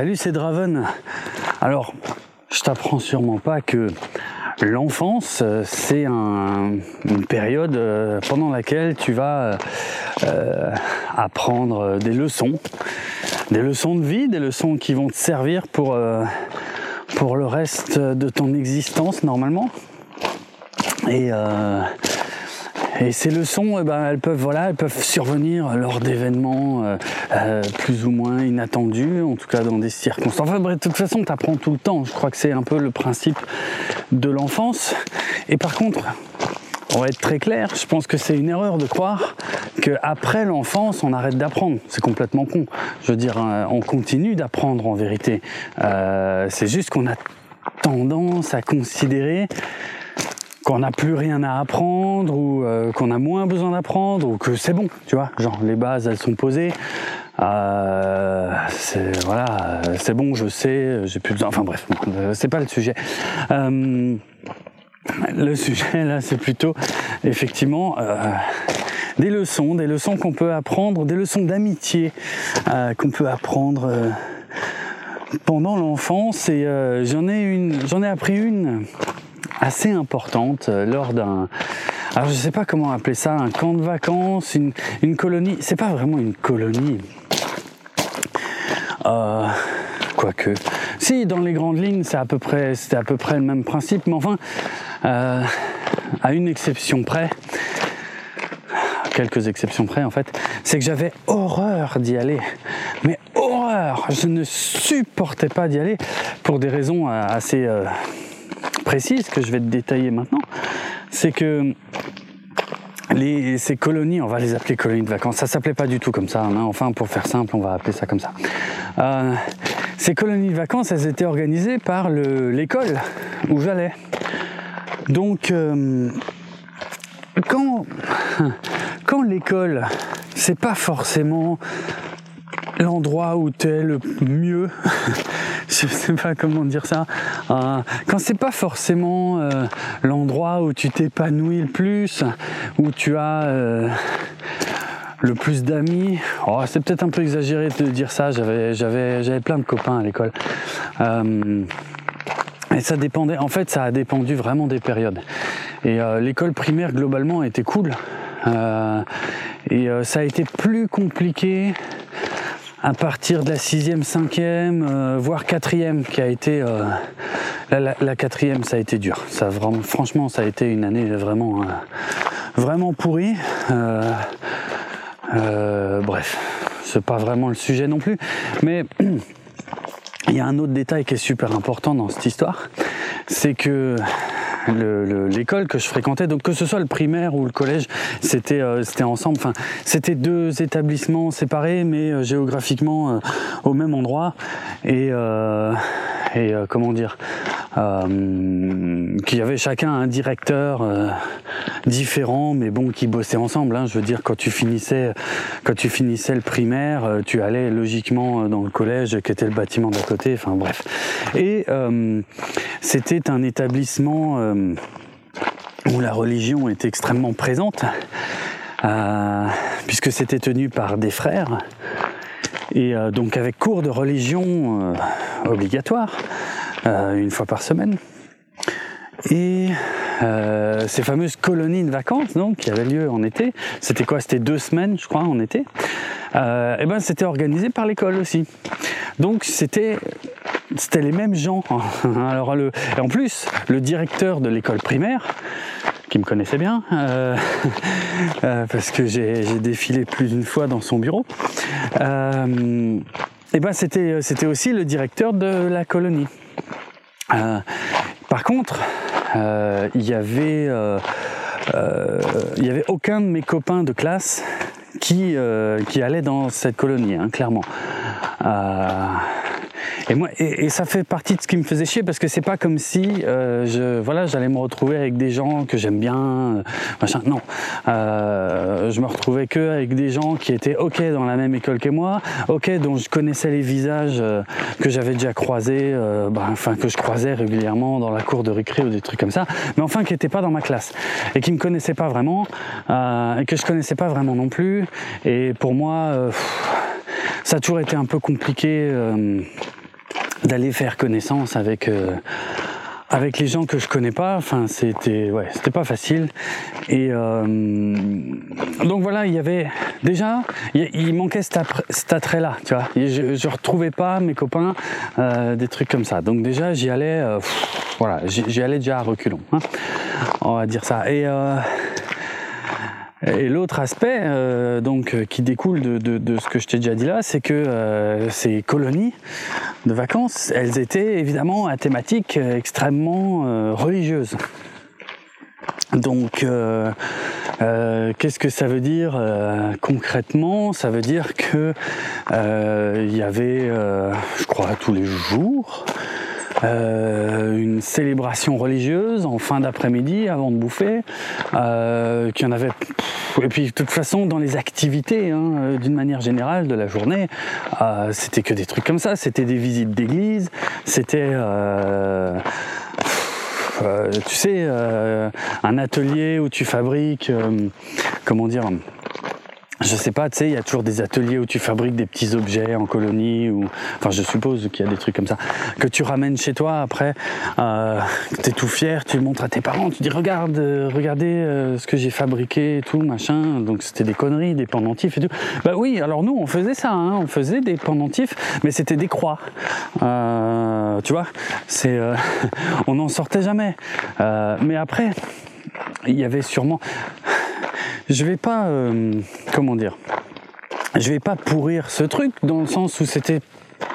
Salut, c'est Draven. Alors, je t'apprends sûrement pas que l'enfance, c'est une période euh, pendant laquelle tu vas euh, apprendre des leçons, des leçons de vie, des leçons qui vont te servir pour, euh, pour le reste de ton existence normalement. Et et ces leçons, eh ben, elles peuvent, voilà, elles peuvent survenir lors d'événements euh, euh, plus ou moins inattendus, en tout cas dans des circonstances. Enfin bref, de toute façon, tu apprends tout le temps. Je crois que c'est un peu le principe de l'enfance. Et par contre, on va être très clair, je pense que c'est une erreur de croire qu'après l'enfance, on arrête d'apprendre. C'est complètement con. Je veux dire, euh, on continue d'apprendre en vérité. c'est juste qu'on a tendance à considérer qu'on n'a plus rien à apprendre ou euh, qu'on a moins besoin d'apprendre ou que c'est bon, tu vois, genre les bases elles sont posées, euh, c'est voilà, c'est bon, je sais, j'ai plus besoin. Enfin bref, euh, c'est pas le sujet. le sujet là, c'est plutôt effectivement des leçons, des leçons qu'on peut apprendre, des leçons d'amitié qu'on peut apprendre pendant l'enfance. Et j'en ai une, j'en ai appris une assez importante euh, lors d'un alors je sais pas comment appeler ça, un camp de vacances, une, colonie. C'est pas vraiment une colonie. Euh, quoique. Si, dans les grandes lignes, c'est à peu près, c'était à peu près le même principe, mais enfin, euh, à une exception près, quelques exceptions près en fait, c'est que j'avais horreur d'y aller. Mais horreur Je ne supportais pas d'y aller pour des raisons assez que je vais te détailler maintenant, c'est que ces colonies, on va les appeler colonies de vacances, ça s'appelait pas du tout comme ça, hein. enfin pour faire simple, on va appeler ça comme ça. Euh, ces colonies de vacances, elles étaient organisées par l'école où j'allais. Donc, euh, quand, quand l'école, c'est pas forcément l'endroit où tu es le mieux, je sais pas comment dire ça, euh, quand c'est pas forcément euh, l'endroit où tu t'épanouis le plus, où tu as euh, le plus d'amis, oh, c'est peut-être un peu exagéré de dire ça, j'avais, j'avais, j'avais plein de copains à l'école. et ça dépendait, en fait, ça a dépendu vraiment des périodes. Et l'école primaire, globalement, était cool. et ça a été plus compliqué à partir de la sixième, cinquième, euh, voire quatrième, qui a été euh, la, quatrième, ça a été dur. Ça vraiment, franchement, ça a été une année vraiment, euh, vraiment pourrie. bref, c'est pas vraiment le sujet non plus, mais il y a un autre détail qui est super important dans cette histoire, c'est que l'école que je fréquentais, donc que ce soit le primaire ou le collège, c'était euh, c'était ensemble. Enfin, c'était deux établissements séparés, mais euh, géographiquement euh, au même endroit. Et et comment dire, qu'il y avait chacun un directeur différent, mais bon, qui bossaient ensemble. Hein. Je veux dire, quand tu finissais, quand tu finissais le primaire, tu allais logiquement dans le collège, qui était le bâtiment d'à Enfin bref. Et c'était un établissement euh, où la religion était extrêmement présente, euh, puisque c'était tenu par des frères, et euh, donc avec cours de religion obligatoire, une fois par semaine. Et ces fameuses colonies de vacances, donc, qui avaient lieu en été, c'était quoi? C'était deux semaines, je crois, en été. et eh ben, c'était organisé par l'école aussi. Donc, c'était c'était les mêmes gens. Alors le, et en plus, le directeur de l'école primaire, qui me connaissait bien, euh, euh, parce que j'ai défilé plus d'une fois dans son bureau, euh, et ben c'était c'était aussi le directeur de la colonie. Par contre, il y avait il y avait aucun de mes copains de classe qui qui allait dans cette colonie, hein, clairement. Et moi, et, ça fait partie de ce qui me faisait chier parce que c'est pas comme si euh, je, voilà, j'allais me retrouver avec des gens que j'aime bien, euh, machin. Non, euh, je me retrouvais que avec des gens qui étaient ok dans la même école que moi, ok dont je connaissais les visages euh, que j'avais déjà croisés, euh, bah, enfin que je croisais régulièrement dans la cour de récré ou des trucs comme ça, mais enfin qui n'étaient pas dans ma classe et qui me connaissaient pas vraiment et que je connaissais pas vraiment non plus. Et pour moi, ça a toujours été un peu compliqué d'aller faire connaissance avec euh, avec les gens que je connais pas. Enfin, c'était pas facile. Et euh, donc voilà, il y avait déjà, il, manquait cet, attrait-là, tu vois. je, je retrouvais pas mes copains, euh, des trucs comme ça. Donc déjà, j'y allais, voilà, j'y allais déjà à reculons. Hein. On va dire ça. Et et l'autre aspect, euh, donc, euh, qui découle de, de, ce que je t'ai déjà dit là, c'est que euh, ces colonies de vacances, elles étaient évidemment à thématique extrêmement religieuse. Donc, qu'est-ce que ça veut dire concrètement? Ça veut dire que il y avait, je crois, tous les jours, euh, une célébration religieuse en fin d'après-midi avant de bouffer, euh, qu'il y en avait. Et puis de toute façon, dans les activités, hein, euh, d'une manière générale de la journée, c'était que des trucs comme ça. C'était des visites d'église, c'était tu sais, un atelier où tu fabriques, comment dire, je sais pas, tu sais, il y a toujours des ateliers où tu fabriques des petits objets en colonie, ou enfin, je suppose qu'il y a des trucs comme ça que tu ramènes chez toi. Après, euh, t'es tout fier, tu le montres à tes parents, tu dis regarde, euh, regardez euh, ce que j'ai fabriqué et tout, machin. Donc c'était des conneries, des pendentifs et tout. Bah oui, alors nous on faisait ça, hein, on faisait des pendentifs, mais c'était des croix. Euh, tu vois, c'est, euh, on n'en sortait jamais. mais après, il y avait sûrement je vais pas, euh, comment dire, je vais pas pourrir ce truc dans le sens où c'était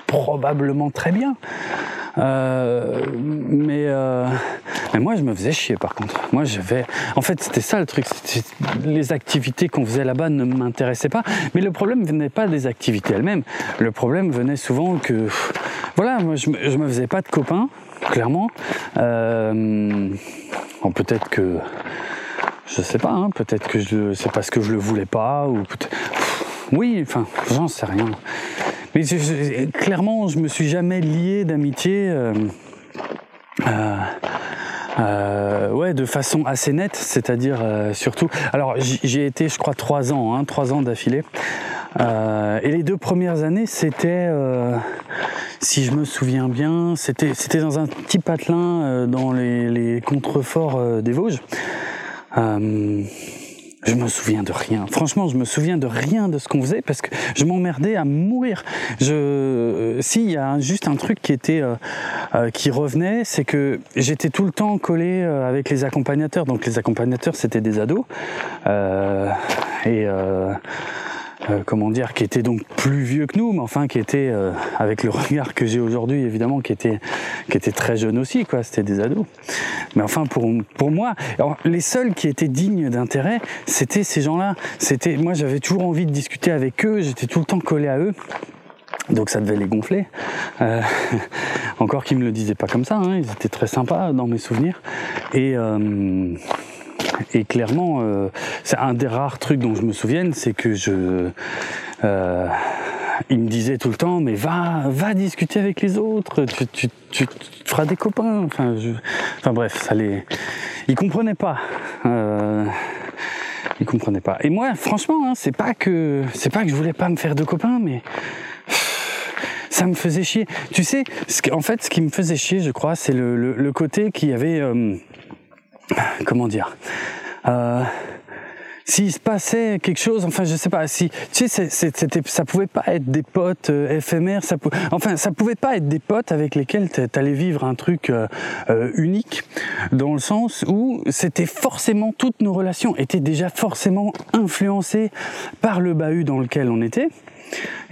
probablement très bien. Euh, mais, euh, mais moi je me faisais chier par contre. Moi j'avais, en fait c'était ça le truc. Les activités qu'on faisait là-bas ne m'intéressaient pas. Mais le problème venait pas des activités elles-mêmes. Le problème venait souvent que, voilà, moi je, je me faisais pas de copains, clairement. Peut-être que je sais pas, hein, peut-être que je, c'est parce que je le voulais pas, ou. Oui, enfin, j'en sais rien. Mais clairement, je me suis jamais lié d'amitié. Euh, euh, euh, ouais, de façon assez nette, c'est-à-dire euh, surtout. Alors, j'ai été, je crois, trois ans, hein, trois ans d'affilée. Euh, et les deux premières années, c'était, si je me souviens bien, c'était, c'était dans un petit patelin dans les, les contreforts des Vosges. Je me souviens de rien. Franchement, je me souviens de rien de ce qu'on faisait parce que je m'emmerdais à mourir. Je, euh, si il y a juste un truc qui était, euh, euh, qui revenait, c'est que j'étais tout le temps collé avec les accompagnateurs. Donc les accompagnateurs, c'était des ados et euh, comment dire, qui était donc plus vieux que nous, mais enfin qui était, euh, avec le regard que j'ai aujourd'hui, évidemment, qui était, qui était très jeune aussi, quoi. C'était des ados. Mais enfin, pour, pour moi, les seuls qui étaient dignes d'intérêt, c'était ces gens-là. C'était, moi, j'avais toujours envie de discuter avec eux. J'étais tout le temps collé à eux. Donc ça devait les gonfler. Euh, encore qu'ils me le disaient pas comme ça. Hein, ils étaient très sympas dans mes souvenirs. Et euh, et clairement, euh, c'est un des rares trucs dont je me souvienne, c'est que je, euh, il me disait tout le temps, mais va, va discuter avec les autres, tu, tu, tu, feras des copains. Enfin, je, enfin bref, ça les, ils comprenaient pas. Euh, ils comprenaient pas. Et moi, franchement, hein, c'est pas que, c'est pas que je voulais pas me faire de copains, mais ça me faisait chier. Tu sais, en fait, ce qui me faisait chier, je crois, c'est le, le, le, côté qui avait euh, comment dire euh, s'il se passait quelque chose, enfin je sais pas, si tu sais, c'était, ça pouvait pas être des potes euh, éphémères, ça enfin ça pouvait pas être des potes avec lesquels t'allais vivre un truc euh, euh, unique, dans le sens où c'était forcément toutes nos relations étaient déjà forcément influencées par le bahut dans lequel on était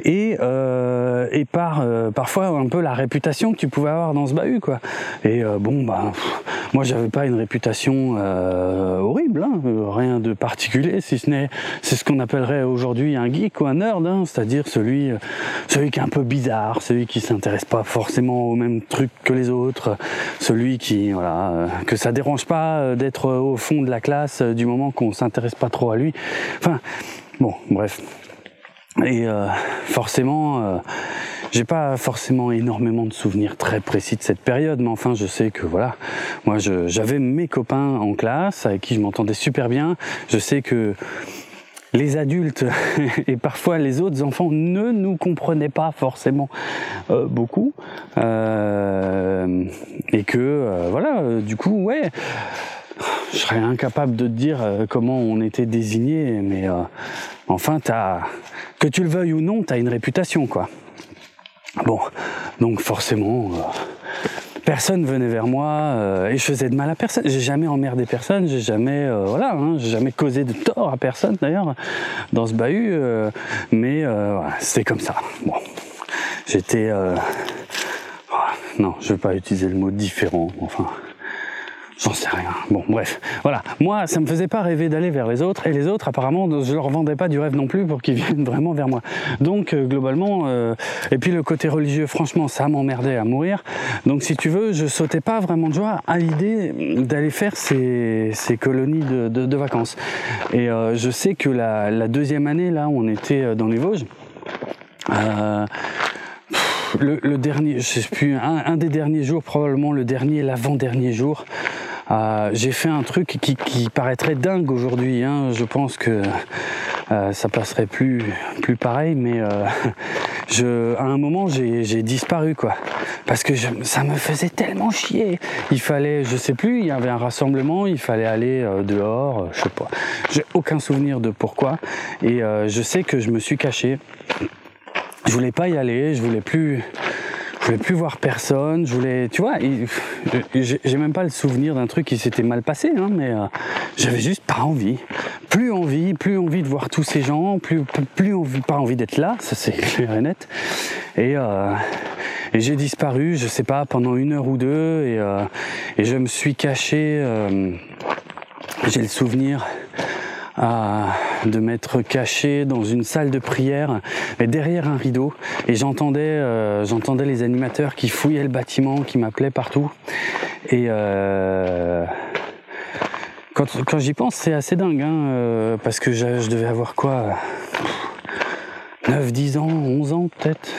et, euh, et par euh, parfois un peu la réputation que tu pouvais avoir dans ce bahut quoi. Et euh, bon bah moi j'avais pas une réputation horrible, hein, rien de particulier si ce n'est c'est ce qu'on appellerait aujourd'hui un geek ou un nerd, hein, c'est-à-dire celui celui qui est un peu bizarre, celui qui s'intéresse pas forcément aux mêmes trucs que les autres, celui qui voilà que ça dérange pas d'être au fond de la classe du moment qu'on s'intéresse pas trop à lui. Enfin bon bref. Et euh, forcément, euh, j'ai pas forcément énormément de souvenirs très précis de cette période, mais enfin, je sais que voilà, moi, j'avais mes copains en classe avec qui je m'entendais super bien. Je sais que les adultes et parfois les autres enfants ne nous comprenaient pas forcément euh, beaucoup euh, et que voilà du coup ouais je serais incapable de te dire comment on était désigné mais enfin t'as que tu le veuilles ou non t'as une réputation quoi bon donc forcément personne venait vers moi euh, et je faisais de mal à personne. J'ai jamais emmerdé personne, j'ai jamais euh, voilà, hein, j'ai jamais causé de tort à personne d'ailleurs dans ce bahut. Euh, mais voilà, c'était comme ça. Bon, j'étais non, je vais pas utiliser le mot différent. Enfin, J'en sais rien. Bon, bref. Voilà. Moi, ça me faisait pas rêver d'aller vers les autres. Et les autres, apparemment, je leur vendais pas du rêve non plus pour qu'ils viennent vraiment vers moi. Donc, euh, globalement, euh, et puis le côté religieux, franchement, ça m'emmerdait à mourir. Donc, si tu veux, je sautais pas vraiment de joie à l'idée d'aller faire ces, ces colonies de, de, vacances. Et euh, je sais que la, la, deuxième année, là, où on était dans les Vosges, le, dernier, je sais plus, un, des derniers jours, probablement le dernier, l'avant-dernier jour, euh, j'ai fait un truc qui, paraîtrait dingue aujourd'hui. Hein. Je pense que euh, ça passerait plus, plus pareil, mais euh, je, à un moment j'ai disparu quoi, parce que ça me faisait tellement chier. Il fallait, je sais plus, il y avait un rassemblement, il fallait aller dehors, je sais pas. J'ai aucun souvenir de pourquoi, et je sais que je me suis caché. Je voulais pas y aller, je voulais plus je voulais plus voir personne, je voulais, tu vois, j'ai même pas le souvenir d'un truc qui s'était mal passé, hein, mais euh, j'avais juste pas envie, plus envie, plus envie de voir tous ces gens, plus plus envie, pas envie d'être là, ça c'est clair et net. Et, euh, et j'ai disparu, je sais pas, pendant une heure ou deux, et, euh, et je me suis caché. Euh, j'ai le souvenir de m'être caché dans une salle de prière, mais derrière un rideau, et j'entendais, euh, j'entendais les animateurs qui fouillaient le bâtiment, qui m'appelaient partout. Et euh, quand, quand j'y pense, c'est assez dingue, hein, euh, parce que je, je, devais avoir quoi 9, 10 ans, 11 ans peut-être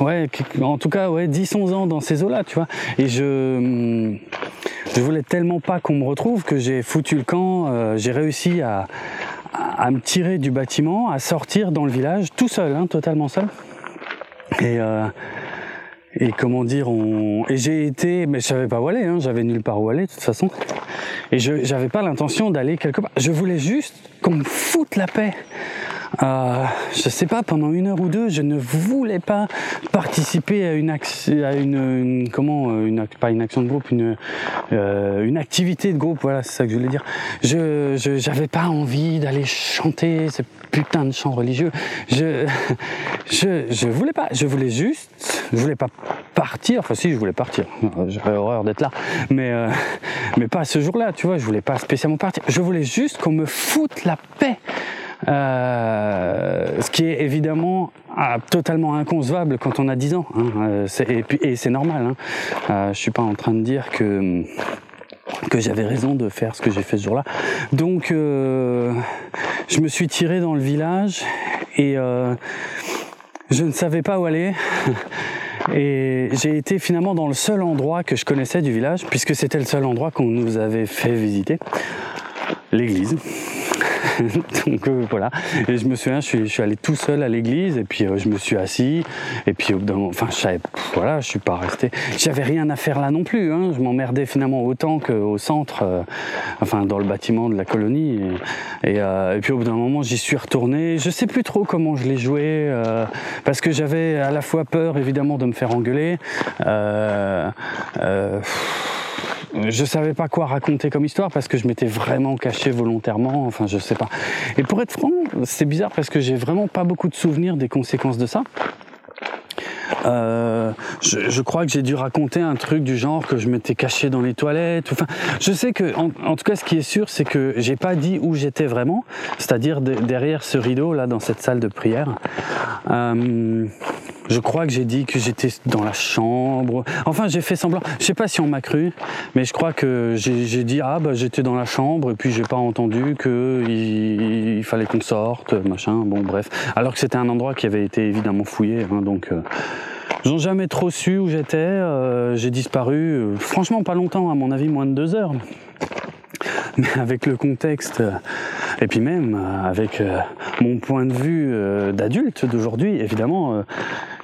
Ouais, en tout cas, ouais, 10, 11 ans dans ces eaux-là, tu vois. Et je je voulais tellement pas qu'on me retrouve que j'ai foutu le camp. Euh, j'ai réussi à, à, me tirer du bâtiment, à sortir dans le village, tout seul, hein, totalement seul. Et, euh, et comment dire, on... et j'ai été, mais je savais pas où aller, hein, j'avais nulle part où aller de toute façon. Et je j'avais pas l'intention d'aller quelque part. Je voulais juste qu'on me foute la paix. Euh, je sais pas, pendant une heure ou deux, je ne voulais pas participer à une, à une, comment, euh, une, pas une action de groupe, une, euh, une activité de groupe. Voilà, c'est ça que je voulais dire. Je, j'avais pas envie d'aller chanter ce putain de chant religieux. Je, je, je voulais pas. Je voulais juste, je voulais pas partir. Enfin, si, je voulais partir. J'aurais horreur d'être là, mais, euh, mais pas ce jour-là. Tu vois, je voulais pas spécialement partir. Je voulais juste qu'on me foute la paix. Euh, ce qui est évidemment ah, totalement inconcevable quand on a 10 ans. Hein. Euh, et, c'est normal. Hein. Euh, je suis pas en train de dire que j'avais raison de faire ce que j'ai fait ce jour-là. Donc, euh, je me suis tiré dans le village et je ne savais pas où aller. Et j'ai été finalement dans le seul endroit que je connaissais du village, puisque c'était le seul endroit qu'on nous avait fait visiter, l'église. donc euh, voilà. Et je me souviens, je suis, je suis allé tout seul à l'église et puis euh, je me suis assis et puis enfin je savais, voilà, je suis pas resté. J'avais rien à faire là non plus. Hein. Je m'emmerdais finalement autant qu'au centre, euh, enfin dans le bâtiment de la colonie. Et, et, puis au bout d'un moment, j'y suis retourné. Je sais plus trop comment je l'ai joué parce que j'avais à la fois peur évidemment de me faire engueuler. Euh, je savais pas quoi raconter comme histoire parce que je m'étais vraiment caché volontairement. Enfin, je sais pas. Et pour être franc, c'est bizarre parce que j'ai vraiment pas beaucoup de souvenirs des conséquences de ça. Euh, je, crois que j'ai dû raconter un truc du genre que je m'étais caché dans les toilettes. Enfin, je sais que, en, tout cas, ce qui est sûr, c'est que j'ai pas dit où j'étais vraiment, c'est-à-dire de, derrière ce rideau là, dans cette salle de prière. Euh, je crois que j'ai dit que j'étais dans la chambre. Enfin, j'ai fait semblant. Je sais pas si on m'a cru, mais je crois que j'ai dit ah bah j'étais dans la chambre et puis j'ai pas entendu que il, il fallait qu'on sorte, machin. Bon bref. Alors que c'était un endroit qui avait été évidemment fouillé, hein, donc. Euh, ils jamais trop su où j'étais. Euh, j'ai disparu, euh, franchement, pas longtemps, à mon avis, moins de deux heures. mais avec le contexte, et puis même avec mon point de vue d'adulte d'aujourd'hui, évidemment,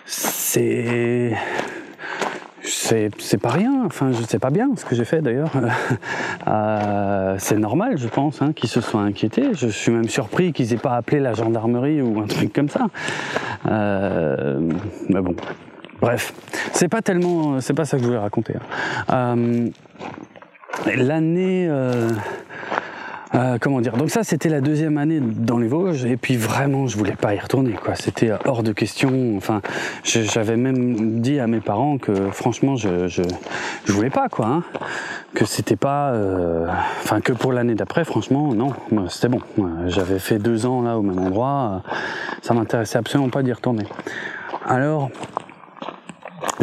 c'est c'est pas rien, enfin je sais pas bien ce que j'ai fait d'ailleurs. Euh, c'est normal je pense hein, qu'ils se soient inquiétés. Je suis même surpris qu'ils aient pas appelé la gendarmerie ou un truc comme ça. Euh, mais bon, bref, c'est pas tellement, c'est pas ça que je voulais raconter. Hein. Euh, l'année euh, comment dire Donc ça, c'était la deuxième année dans les Vosges, et puis vraiment, je voulais pas y retourner. quoi. C'était hors de question. Enfin, j'avais même dit à mes parents que franchement, je je, je voulais pas, quoi. Hein. que c'était pas, euh, enfin, que pour l'année d'après, franchement, non, c'était bon. J'avais fait deux ans là au même endroit. Ça m'intéressait absolument pas d'y retourner. Alors,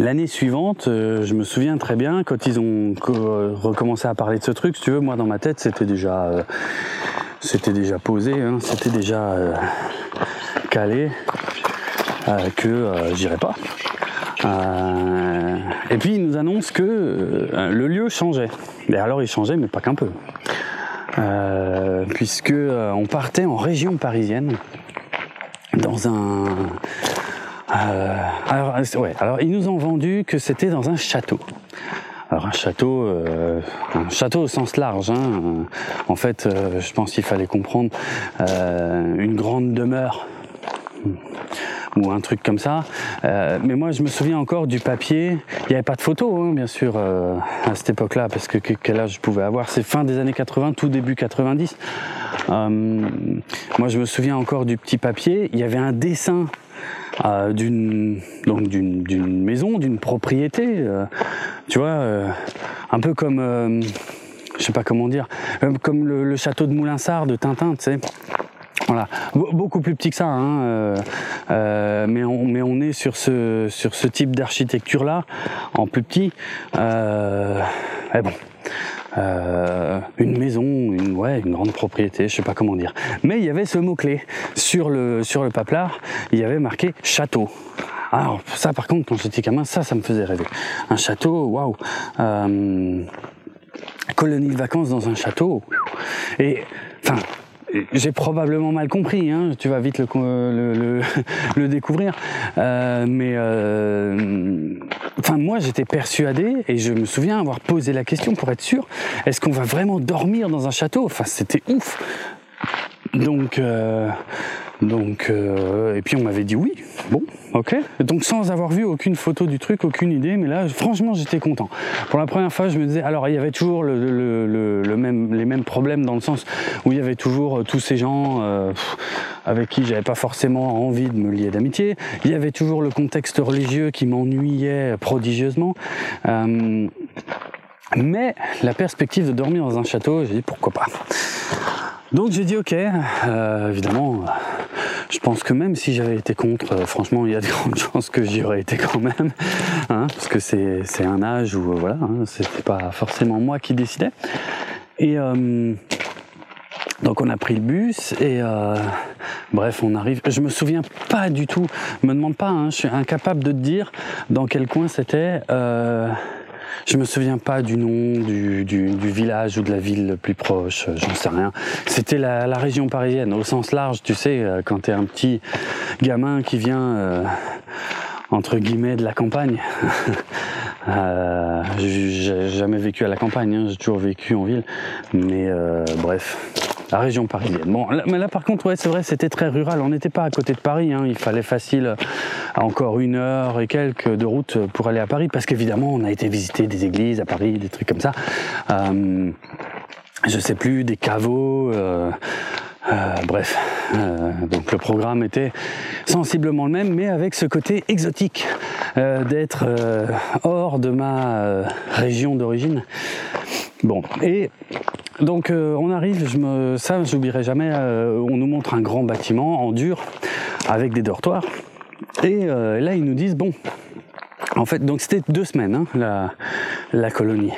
L'année suivante, euh, je me souviens très bien quand ils ont euh, recommencé à parler de ce truc. Si tu veux, moi dans ma tête, c'était déjà, euh, c'était déjà posé, hein, c'était déjà calé que j'irais pas. et puis ils nous annoncent que le lieu changeait. Et alors il changeait, mais pas qu'un peu, puisque on partait en région parisienne dans un euh, alors, ouais, alors, ils nous ont vendu que c'était dans un château. Alors un château, euh, un château au sens large. Hein. En fait, euh, je pense qu'il fallait comprendre euh, une grande demeure ou un truc comme ça. Euh, mais moi, je me souviens encore du papier. Il n'y avait pas de photo, hein, bien sûr, euh, à cette époque-là, parce que quel âge je pouvais avoir C'est fin des années 80, tout début 90. Euh, moi, je me souviens encore du petit papier. Il y avait un dessin d'une maison, d'une propriété, tu vois, un peu comme je sais pas comment dire, comme le, le château de Moulinsart de Tintin, tu sais. Voilà, beaucoup plus petit que ça, hein, euh, euh, mais, on, est sur ce, type d'architecture là, en plus petit. Euh, bon, euh, une maison, une, grande propriété, je sais pas comment dire. Mais il y avait ce mot-clé sur le, sur il y avait marqué château. Alors ça par contre, quand j'étais gamin, ça, ça me faisait rêver. Un château, waouh Colonie de vacances dans un château. Et, enfin, j'ai probablement mal compris, hein, tu vas vite le, le, le, découvrir. Euh, mais euh, enfin, moi, j'étais persuadé et je me souviens avoir posé la question pour être sûr est-ce qu'on va vraiment dormir dans un château? Enfin, c'était ouf. Donc, euh, donc, euh, et puis on m'avait dit oui. Bon, ok. Donc sans avoir vu aucune photo du truc, aucune idée, mais là, franchement, j'étais content. Pour la première fois, je me disais, alors il y avait toujours le, le, le, même, les mêmes problèmes dans le sens où il y avait toujours euh, tous ces gens euh, avec qui j'avais pas forcément envie de me lier d'amitié. Il y avait toujours le contexte religieux qui m'ennuyait prodigieusement. Euh, mais la perspective de dormir dans un château, j'ai dit pourquoi pas. Donc j'ai dit ok, euh, évidemment, je pense que même si j'avais été contre, euh, franchement, il y a de grandes chances que j'y aurais été quand même, hein, parce que c'est, un âge où, euh, voilà, hein, c'était pas forcément moi qui décidais. Et euh, donc on a pris le bus et bref, on arrive. Je me souviens pas du tout, me demande pas, hein, je suis incapable de te dire dans quel coin c'était. Je me souviens pas du nom du, du, village ou de la ville le plus proche, euh, j'en sais rien. C'était la, région parisienne, au sens large, tu sais, euh, quand t'es un petit gamin qui vient, euh, entre guillemets, de la campagne. euh, j'ai jamais vécu à la campagne, hein, j'ai toujours vécu en ville. Mais bref, la région parisienne. Bon, là, mais là par contre, ouais, c'est vrai, c'était très rural. On n'était pas à côté de Paris. Hein. Il fallait facile encore une heure et quelques de route pour aller à Paris, parce qu'évidemment, on a été visiter des églises à Paris, des trucs comme ça. Euh, je sais plus, des caveaux. Euh, euh, bref, donc le programme était sensiblement le même, mais avec ce côté exotique d'être hors de ma région d'origine. Bon, et donc euh, on arrive, je me, ça j'oublierai jamais, euh, on nous montre un grand bâtiment en dur avec des dortoirs. Et euh, là ils nous disent, bon, en fait, donc c'était deux semaines, hein, la, colonie.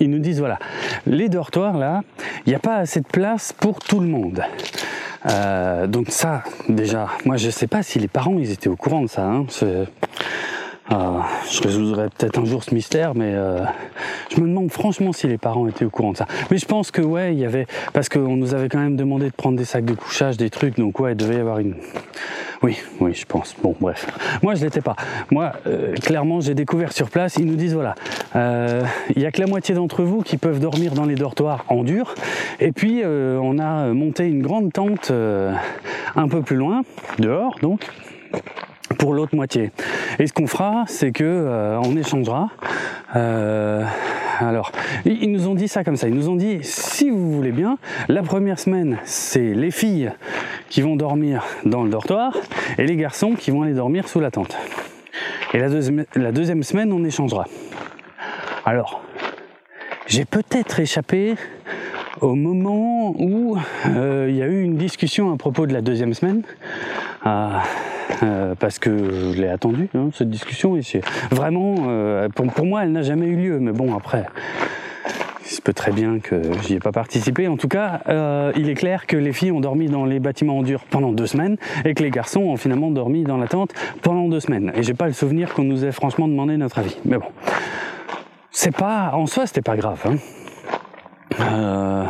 ils nous disent, voilà, les dortoirs là, il n'y a pas assez de place pour tout le monde. donc ça, déjà, moi je sais pas si les parents ils étaient au courant de ça. Hein, Euh, je résoudrai peut-être un jour ce mystère, mais euh, je me demande franchement si les parents étaient au courant de ça. Mais je pense que ouais, il y avait parce qu'on nous avait quand même demandé de prendre des sacs de couchage, des trucs, donc ouais, il devait y avoir une. Oui, oui, je pense. Bon, bref. Moi, je l'étais pas. Moi, euh, clairement, j'ai découvert sur place. Ils nous disent voilà, il y a que la moitié d'entre vous qui peuvent dormir dans les dortoirs en dur. Et puis, on a monté une grande tente un peu plus loin, dehors, donc pour l'autre moitié. Et ce qu'on fera, c'est que euh, on échangera. Euh, alors, ils nous ont dit ça comme ça. Ils nous ont dit, si vous voulez bien, la première semaine, c'est les filles qui vont dormir dans le dortoir et les garçons qui vont aller dormir sous la tente. Et la deuxième, la deuxième semaine, on échangera. Alors, j'ai peut-être échappé au moment où euh, il y a eu une discussion à propos de la deuxième semaine. Euh, parce que je l'ai attendu, hein, cette discussion. Et vraiment, euh, pour, moi, elle n'a jamais eu lieu. Mais bon, après, il se peut très bien que j'y ai pas participé. En tout cas, il est clair que les filles ont dormi dans les bâtiments en dur pendant deux semaines et que les garçons ont finalement dormi dans la tente pendant deux semaines. Et j'ai pas le souvenir qu'on nous ait franchement demandé notre avis. Mais bon, c'est pas, en soi, c'était pas grave. Hein. Euh,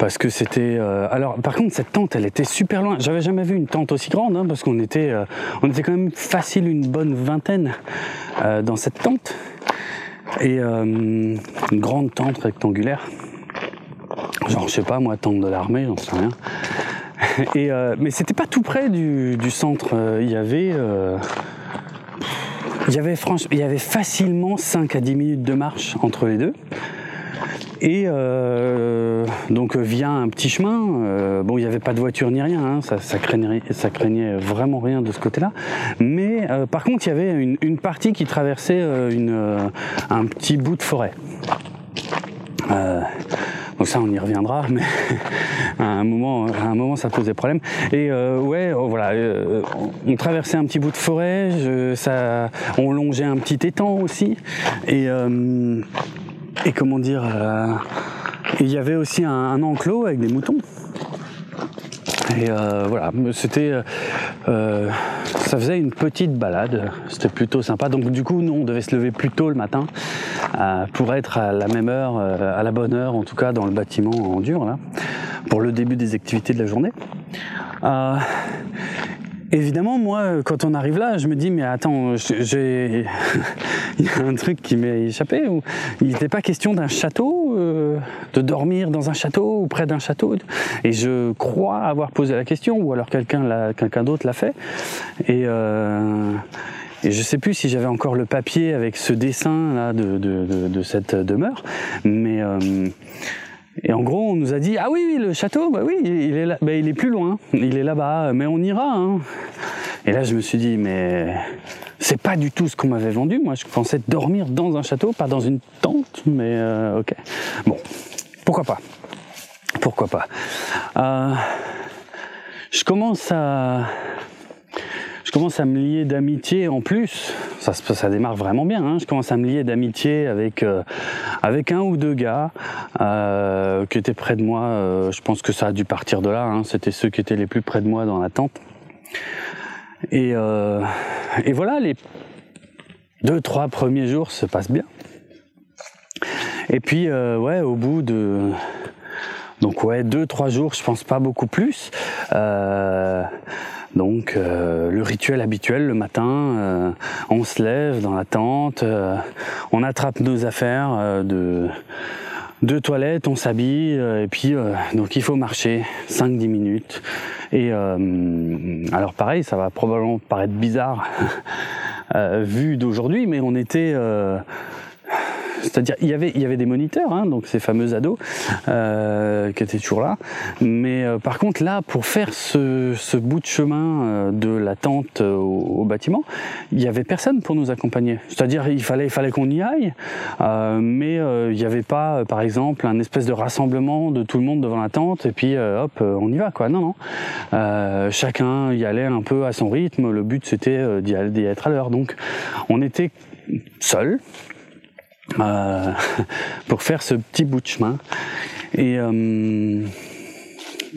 parce que c'était. Euh, alors, par contre, cette tente, elle était super loin. J'avais jamais vu une tente aussi grande, hein, parce qu'on était, euh, on était quand même facile une bonne vingtaine euh, dans cette tente et une grande tente rectangulaire. Genre, je sais pas, moi, tente de l'armée, j'en sais rien. Et mais c'était pas tout près du, du centre. Il y avait. il y avait, franchement, il y avait facilement 5 à 10 minutes de marche entre les deux. Et euh, donc via un petit chemin, euh, bon il n'y avait pas de voiture ni rien, hein, ça, craignait, vraiment rien de ce côté-là. Mais euh, par contre il y avait une, partie qui traversait euh, euh, un petit bout de forêt. donc ça on y reviendra, mais à un moment, un moment ça posait problème. Et ouais, oh, voilà, on traversait un petit bout de forêt, ça, on longeait un petit étang aussi, et et comment dire, euh, il y avait aussi un, enclos avec des moutons. Et euh, voilà, c'était, euh, ça faisait une petite balade, c'était plutôt sympa. Donc du coup, nous, on devait se lever plus tôt le matin pour être à la même heure, à la bonne heure, en tout cas dans le bâtiment en dur là, pour le début des activités de la journée. Évidemment, moi, quand on arrive là, je me dis, mais attends, j'ai, il y a un truc qui m'est échappé. il n'était pas question d'un château, euh, de dormir dans un château ou près d'un château. Et je crois avoir posé la question, ou alors quelqu'un, quelqu'un d'autre l'a fait. Et euh, et je sais plus si j'avais encore le papier avec ce dessin là de, cette demeure, mais euh, et en gros, on nous a dit ah oui, oui le château, bah oui, il est là, bah, il est plus loin, il est là-bas, mais on ira. Hein. Et là, je me suis dit mais c'est pas du tout ce qu'on m'avait vendu. Moi, je pensais dormir dans un château, pas dans une tente, mais euh, ok. Bon, pourquoi pas? Pourquoi pas? Euh, Je commence à je commence à me lier d'amitié en plus. Ça, démarre vraiment bien. Hein. Je commence à me lier d'amitié avec euh, avec un ou deux gars euh, qui étaient près de moi. Euh, je pense que ça a dû partir de là. Hein. C'était ceux qui étaient les plus près de moi dans la tente. Et voilà, les deux trois premiers jours se passent bien. Et puis ouais, au bout de donc ouais deux trois jours, je pense pas beaucoup plus. Donc euh, le rituel habituel le matin, euh, on se lève dans la tente, euh, on attrape nos affaires de de toilette, on s'habille et puis donc il faut marcher 5-10 minutes. Et alors pareil, ça va probablement paraître bizarre vu d'aujourd'hui, mais on était c'est-à-dire, il y avait, il y avait des moniteurs, hein, donc ces fameux ados euh, qui étaient toujours là. Mais euh, par contre, là, pour faire ce, ce bout de chemin euh, de la tente au, bâtiment, il n'y avait personne pour nous accompagner. C'est-à-dire, il fallait, il fallait qu'on y aille, mais il n'y avait pas, par exemple, un espèce de rassemblement de tout le monde devant la tente et puis hop, on y va, quoi. Non, non. chacun y allait un peu à son rythme. Le but, c'était d'y être à l'heure. Donc, on était seuls euh, pour faire ce petit bout de chemin. Et euh,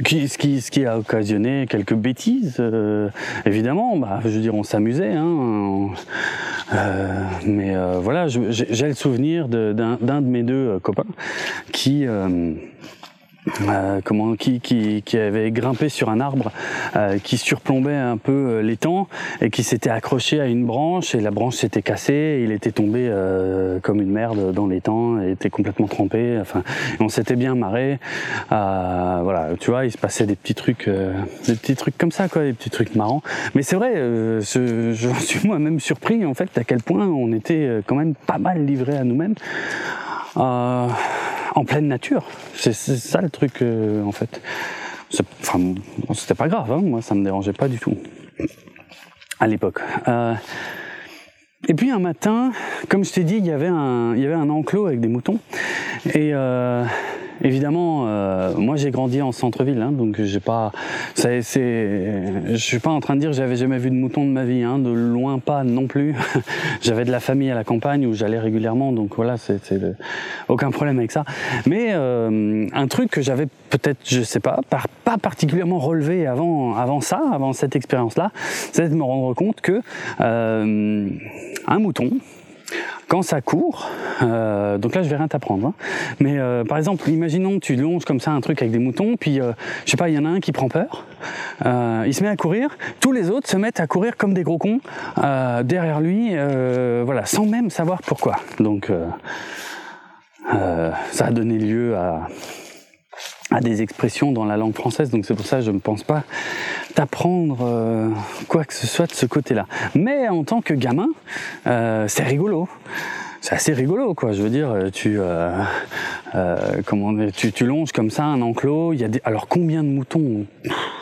ce, qui, ce qui a occasionné quelques bêtises, euh, évidemment. Bah, je veux dire, on s'amusait. Hein, mais voilà, j'ai le souvenir d'un de, mes deux copains qui euh, comment qui, qui, avait grimpé sur un arbre euh, qui surplombait un peu euh, l'étang et qui s'était accroché à une branche et la branche s'était cassée et il était tombé euh, comme une merde dans l'étang et était complètement trempé. Enfin on s'était bien marré. Voilà tu vois il se passait des petits trucs des petits trucs comme ça quoi des petits trucs marrants. Mais c'est vrai je suis moi-même surpris en fait à quel point on était quand même pas mal livré à nous-mêmes en pleine nature. C'est ça le truc euh, en fait. Enfin, c'était pas grave, hein, moi ça me dérangeait pas du tout à l'époque. Euh, et puis un matin, comme je t'ai dit, il y avait un, il y avait un enclos avec des moutons et euh, évidemment, euh, moi j'ai grandi en centre-ville, hein, donc j'ai pas, c'est, je suis pas en train de dire que j'avais jamais vu de mouton de ma vie, hein, de loin pas non plus. j'avais de la famille à la campagne où j'allais régulièrement, donc voilà, c'est, aucun problème avec ça. Mais euh, un truc que j'avais peut-être, je sais pas, pas particulièrement relevé avant, avant ça, avant cette expérience-là, c'est de me rendre compte que euh, un mouton, quand ça court, euh, donc là je vais rien t'apprendre, hein, mais euh, par exemple, imaginons tu longes comme ça un truc avec des moutons, puis euh, je sais pas, il y en a un qui prend peur, il se met à courir, tous les autres se mettent à courir comme des gros cons derrière lui, voilà, sans même savoir pourquoi. Donc ça a donné lieu à à des expressions dans la langue française, donc c'est pour ça je ne pense pas t'apprendre euh, quoi que ce soit de ce côté-là. Mais en tant que gamin, euh, c'est rigolo. C'est assez rigolo, quoi. Je veux dire, tu, euh, euh comment, tu, tu longes comme ça un enclos. Il y a des, alors combien de moutons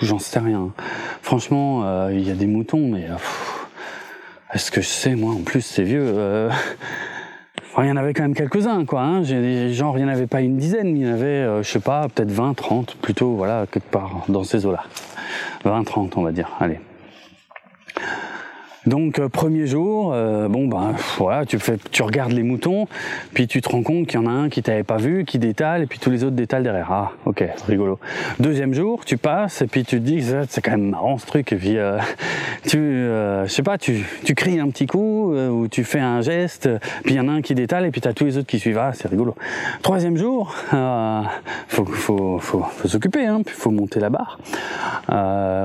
J'en sais rien. Franchement, euh, il y a des moutons, mais est-ce que je sais moi En plus, c'est vieux il y en avait quand même quelques-uns, quoi. Hein. Genre, il n'y en avait pas une dizaine, il y en avait, euh, je sais pas, peut-être 20, 30, plutôt, voilà, quelque part dans ces eaux-là. 20, 30, on va dire. Allez. Donc euh, premier jour, euh, bon ben voilà, tu fais, tu regardes les moutons, puis tu te rends compte qu'il y en a un qui t'avait pas vu, qui détale, et puis tous les autres détalent derrière. Ah, ok, rigolo. Deuxième jour, tu passes, et puis tu te dis c'est quand même marrant ce truc, et puis euh, tu, je sais pas, tu, tu cries un petit coup ou tu fais un geste, puis il y en a un qui détale, et puis t'as tous les autres qui suivent. Ah, c'est rigolo. Troisième jour, faut, faut, faut, faut s'occuper, hein, puis faut monter la barre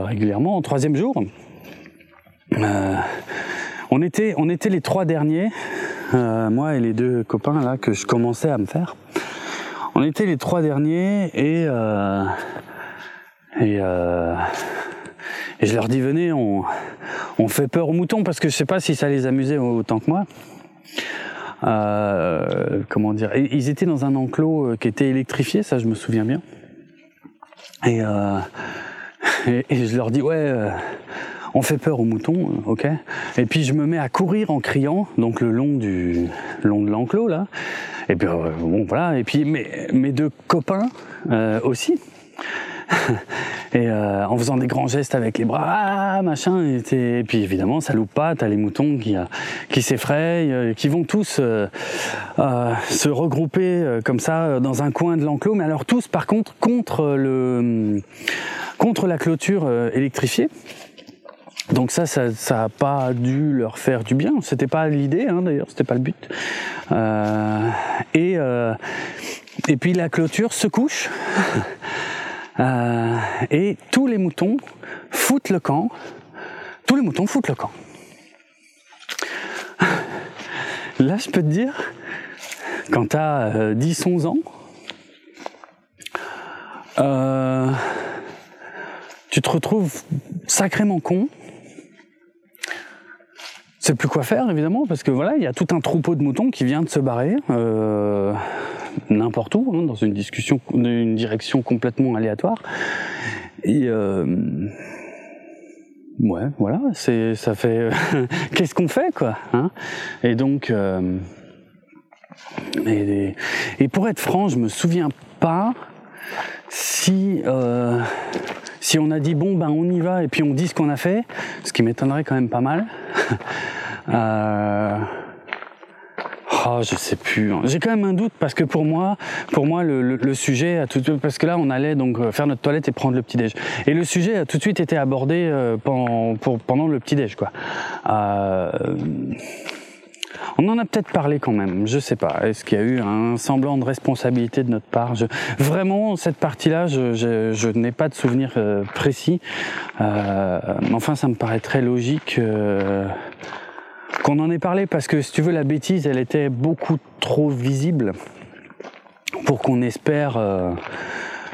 régulièrement. Troisième jour. Euh, on était, on était les trois derniers, euh, moi et les deux copains là que je commençais à me faire. On était les trois derniers et euh, et, je leur dis venez, on, on fait peur aux moutons parce que je sais pas si ça les amusait autant que moi. Comment dire Ils étaient dans un enclos qui était électrifié, ça je me souviens bien. Et, et je leur dis ouais on fait peur aux moutons, euh, ok Et puis je me mets à courir en criant, donc le long du long de l'enclos là. Et puis euh, bon voilà. Et puis mes, mes deux copains euh, aussi. et en faisant des grands gestes avec les bras, ah, machin. Et, puis évidemment, ça loupe pas. T'as les moutons qui, qui s'effrayent, qui vont tous se regrouper comme ça dans un coin de l'enclos. Mais alors tous, par contre, contre le contre la clôture électrifiée. Donc ça, ça, ça a pas dû leur faire du bien. C'était pas l'idée, hein, d'ailleurs, c'était pas le but. Euh, et euh, et puis la clôture se couche euh, et tous les moutons foutent le camp. Tous les moutons foutent le camp. Là, je peux te dire, quand tu as 10-11 ans, tu te retrouves sacrément con c'est plus quoi faire évidemment parce que voilà il y a tout un troupeau de moutons qui vient de se barrer euh, n'importe où hein, dans une discussion une direction complètement aléatoire. Et euh, ouais voilà c'est ça fait qu'est-ce qu'on fait quoi hein? Et donc euh, et, pour être franc je me souviens pas si si on a dit bon ben on y va et puis on dit ce qu'on a fait, ce qui m'étonnerait quand même pas mal. euh... Oh, je sais plus. Hein. J'ai quand même un doute parce que pour moi, pour moi, le, sujet a tout parce que là, on allait donc euh, faire notre toilette et prendre le petit déj. Et le sujet a tout de suite été abordé euh, pendant, pendant le petit déj, quoi. On en a peut-être parlé quand même, je sais pas. Est-ce qu'il y a eu un semblant de responsabilité de notre part? Vraiment, cette partie-là, je, n'ai pas de souvenir euh, précis. Euh, enfin, ça me paraît très logique euh, qu'on en ait parlé parce que, si tu veux, la bêtise, elle était beaucoup trop visible pour qu'on espère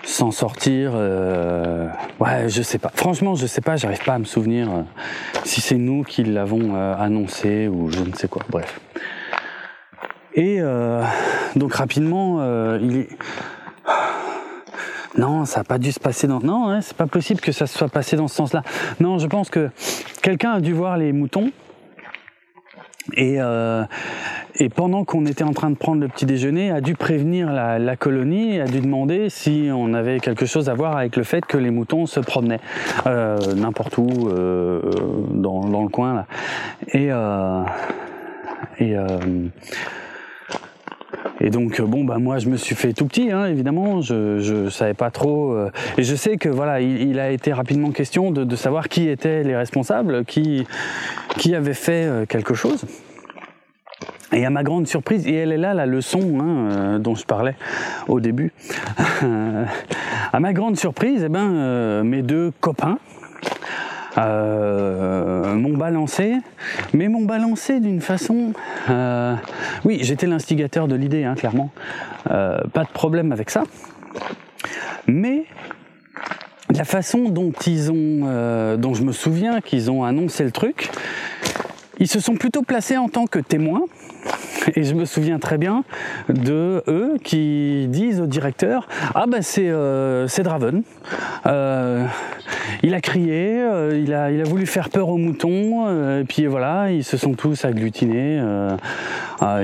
s'en sortir. Euh, ouais, je sais pas. Franchement, je sais pas. J'arrive pas à me souvenir euh, si c'est nous qui l'avons euh, annoncé ou je ne sais quoi. Bref. Et donc rapidement, il est. Non, ça n'a pas dû se passer dans. Non, hein, c'est pas possible que ça se soit passé dans ce sens-là. Non, je pense que quelqu'un a dû voir les moutons et, euh, et pendant qu'on était en train de prendre le petit déjeuner, a dû prévenir la, la, colonie, a dû demander si on avait quelque chose à voir avec le fait que les moutons se promenaient euh, n'importe où euh, dans, dans, le coin là. Et, euh, et euh, et donc bon bah moi je me suis fait tout petit hein, évidemment, je je savais pas trop euh, et je sais que voilà il, a été rapidement question de, savoir qui étaient les responsables, qui qui avait fait euh, quelque chose. Et à ma grande surprise, et elle est là la leçon hein, euh, dont je parlais au début, à ma grande surprise, eh ben, mes deux copains, euh, m'ont balancé, mais m'ont balancé d'une façon. Euh, oui, j'étais l'instigateur de l'idée, hein, clairement. Euh, pas de problème avec ça. Mais la façon dont ils ont, dont je me souviens qu'ils ont annoncé le truc, ils se sont plutôt placés en tant que témoins Et je me souviens très bien de eux qui disent au directeur Ah ben c'est euh, Draven. Euh, il a crié, euh, il, a, il a voulu faire peur aux moutons, et puis voilà, ils se sont tous agglutinés,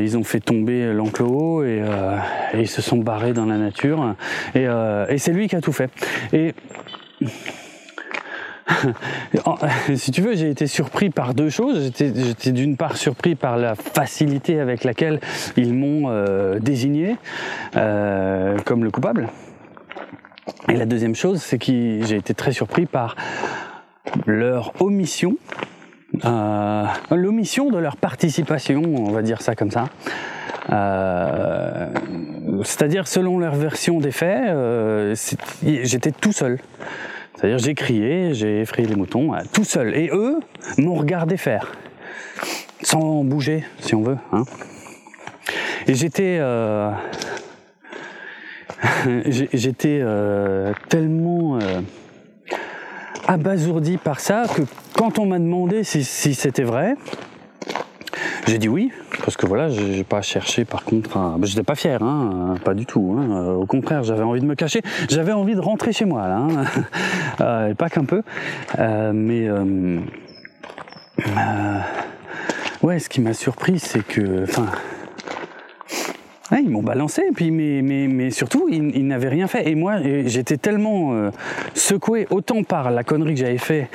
ils ont fait tomber l'enclos et, et, ils se sont barrés dans la nature. Et, et c'est lui qui a tout fait. Et si tu veux, j'ai été surpris par deux choses. J'étais d'une part surpris par la facilité avec laquelle ils m'ont euh, désigné euh, comme le coupable. Et la deuxième chose, c'est que j'ai été très surpris par leur omission, euh, l'omission de leur participation, on va dire ça comme ça. C'est-à-dire selon leur version des faits, j'étais tout seul. C'est-à-dire j'ai crié, j'ai effrayé les moutons euh, tout seul. Et eux m'ont regardé faire, sans bouger, si on veut. Hein. Et j'étais, euh, euh, tellement abasourdi par ça que quand on m'a demandé si c'était vrai, j'ai dit oui, parce que voilà, j'ai pas cherché par contre à... Bah, j'étais pas fier, hein, pas du tout. Hein. Euh, au contraire, j'avais envie de me cacher. J'avais envie de rentrer chez moi, là. Hein. Euh, pas qu'un peu. Euh, mais... Ouais, ce qui m'a surpris, c'est que... Enfin... Ouais, ils m'ont balancé, puis mais, mais, mais surtout, ils, ils n'avaient rien fait. Et moi, j'étais tellement secoué, autant par la connerie que j'avais fait,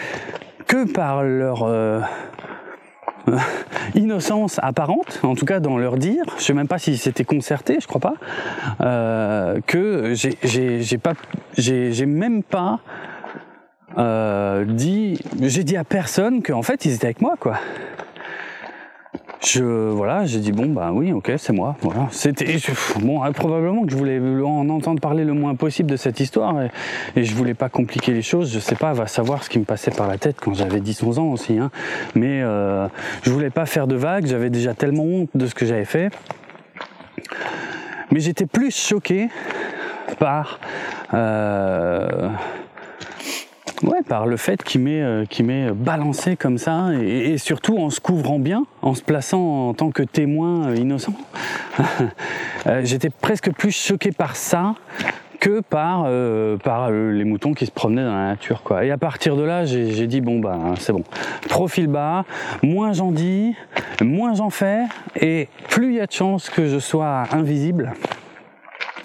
que par leur innocence apparente, en tout cas dans leur dire, je sais même pas si c'était concerté, je crois pas, euh, que j'ai même pas euh, dit, j'ai dit à personne qu'en fait ils étaient avec moi quoi je voilà, j'ai dit bon bah oui, ok, c'est moi. Voilà, c'était bon, hein, probablement que je voulais en entendre parler le moins possible de cette histoire et, et, je voulais pas compliquer les choses. Je sais pas, va savoir ce qui me passait par la tête quand j'avais 10-11 ans aussi. Hein. Mais euh, je voulais pas faire de vagues. J'avais déjà tellement honte de ce que j'avais fait. Mais j'étais plus choqué par euh, Ouais, par le fait qu'il m'ait euh, balancé comme ça et, surtout en se couvrant bien, en se plaçant en tant que témoin euh, innocent. Euh, j'étais presque plus choqué par ça que par par les moutons qui se promenaient dans la nature quoi. Et à partir de là, j'ai dit bon bah c'est bon. Profil bas, moins j'en dis, moins j'en fais et plus il y a de chances que je sois invisible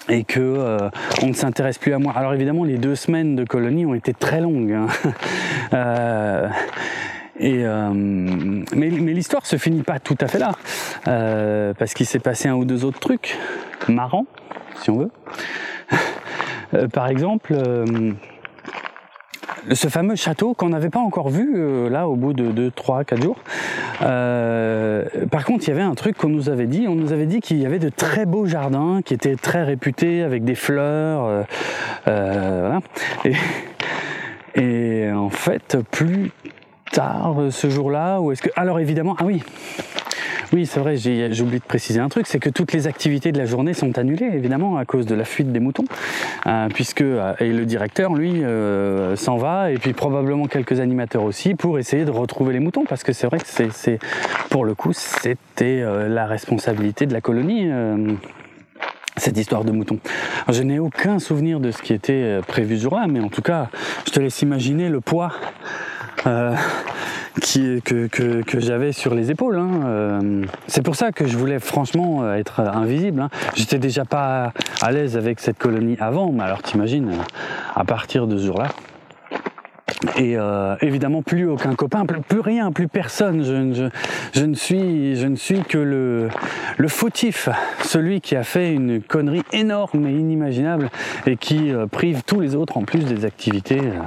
et que euh, on ne s'intéresse plus à moi. Alors évidemment, les deux semaines de colonie ont été très longues. Hein. euh, et euh, mais, mais l'histoire se finit pas tout à fait là, euh, parce qu'il s'est passé un ou deux autres trucs marrants, si on veut. Euh, par exemple, ce fameux château qu'on n'avait pas encore vu euh, là au bout de 2, 3, 4 jours. Euh, par contre, il y avait un truc qu'on nous avait dit. On nous avait dit qu'il y avait de très beaux jardins qui étaient très réputés avec des fleurs. voilà. et, et en fait, plus tard ce jour-là, ou est-ce que. Alors évidemment, ah oui, oui, c'est vrai, j'ai oublié de préciser un truc, c'est que toutes les activités de la journée sont annulées, évidemment, à cause de la fuite des moutons, euh, puisque euh, et le directeur, lui, euh, s'en va, et puis probablement quelques animateurs aussi, pour essayer de retrouver les moutons, parce que c'est vrai que c'est, pour le coup, c'était la responsabilité de la colonie cette histoire de moutons. je n'ai aucun souvenir de ce qui était prévu ce jour-là, mais en tout cas, je te laisse imaginer le poids euh, qui, que, que, que j'avais sur les épaules. Hein. Euh, c'est pour ça que je voulais franchement euh, être invisible. Hein. J'étais déjà pas à l'aise avec cette colonie avant, mais alors t'imagines, à partir de ce jour-là. Et euh, évidemment plus aucun copain, plus, rien, plus personne. Je, je, je, ne suis, je ne suis que le, le fautif, celui qui a fait une connerie énorme et inimaginable et qui prive tous les autres en plus des activités. Euh,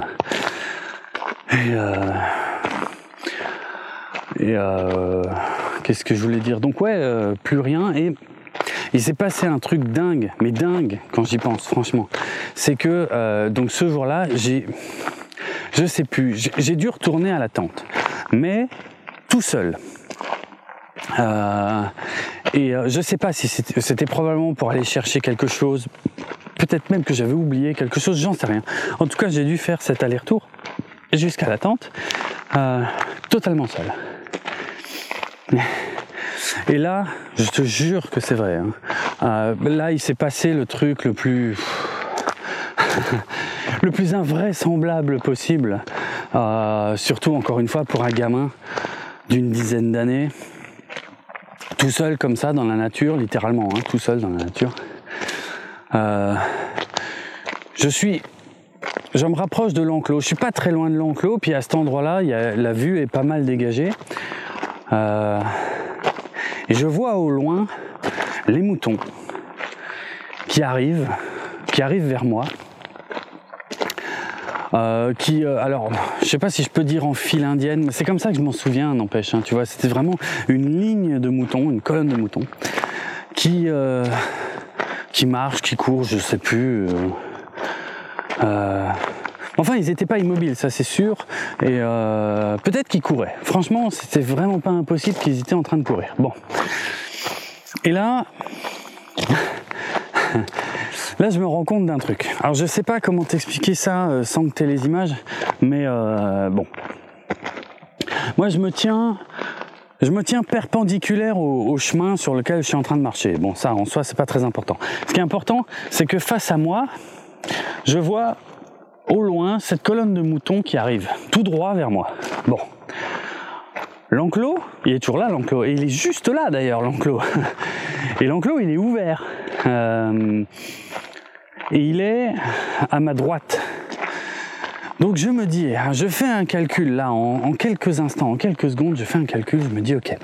et euh, qu'est-ce que je voulais dire? Donc ouais, euh, plus rien. Et il s'est passé un truc dingue, mais dingue quand j'y pense, franchement. C'est que donc ce jour-là, j'ai, je sais plus, j'ai dû retourner à la tente, mais tout seul. Euh, et je sais pas si c'était probablement pour aller chercher quelque chose, peut-être même que j'avais oublié quelque chose, j'en sais rien. En tout cas, j'ai dû faire cet aller-retour jusqu'à la tente, euh, totalement seul. Et là, je te jure que c'est vrai. Hein. Euh, là, il s'est passé le truc le plus, le plus invraisemblable possible. Euh, surtout, encore une fois, pour un gamin d'une dizaine d'années, tout seul comme ça dans la nature, littéralement, hein, tout seul dans la nature. je suis je me rapproche de l'enclos. Je suis pas très loin de l'enclos, puis à cet endroit-là, la vue est pas mal dégagée. Euh, et je vois au loin les moutons qui arrivent, qui arrivent vers moi. Euh, qui, euh, alors, je sais pas si je peux dire en file indienne, mais c'est comme ça que je m'en souviens, n'empêche. Hein, tu vois, c'était vraiment une ligne de moutons, une colonne de moutons, qui qui marche, qui court, je sais plus. Euh, enfin, ils n'étaient pas immobiles, ça c'est sûr. Et euh, peut-être qu'ils couraient. Franchement, c'était vraiment pas impossible qu'ils étaient en train de courir. Bon. Et là, là, je me rends compte d'un truc. Alors, je sais pas comment t'expliquer ça euh, sans que tu aies les images, mais bon. Moi, je me tiens je me tiens perpendiculaire au, au, chemin sur lequel je suis en train de marcher. Bon, ça en soi, c'est pas très important. Ce qui est important, c'est que face à moi, je vois au loin cette colonne de moutons qui arrive tout droit vers moi. Bon. L'enclos, il est toujours là l'enclos, et il est juste là d'ailleurs l'enclos. Et l'enclos, il est ouvert. Euh, et il est à ma droite. Donc je me dis, je fais un calcul là, en, quelques instants, en quelques secondes, je fais un calcul, je me dis, ok,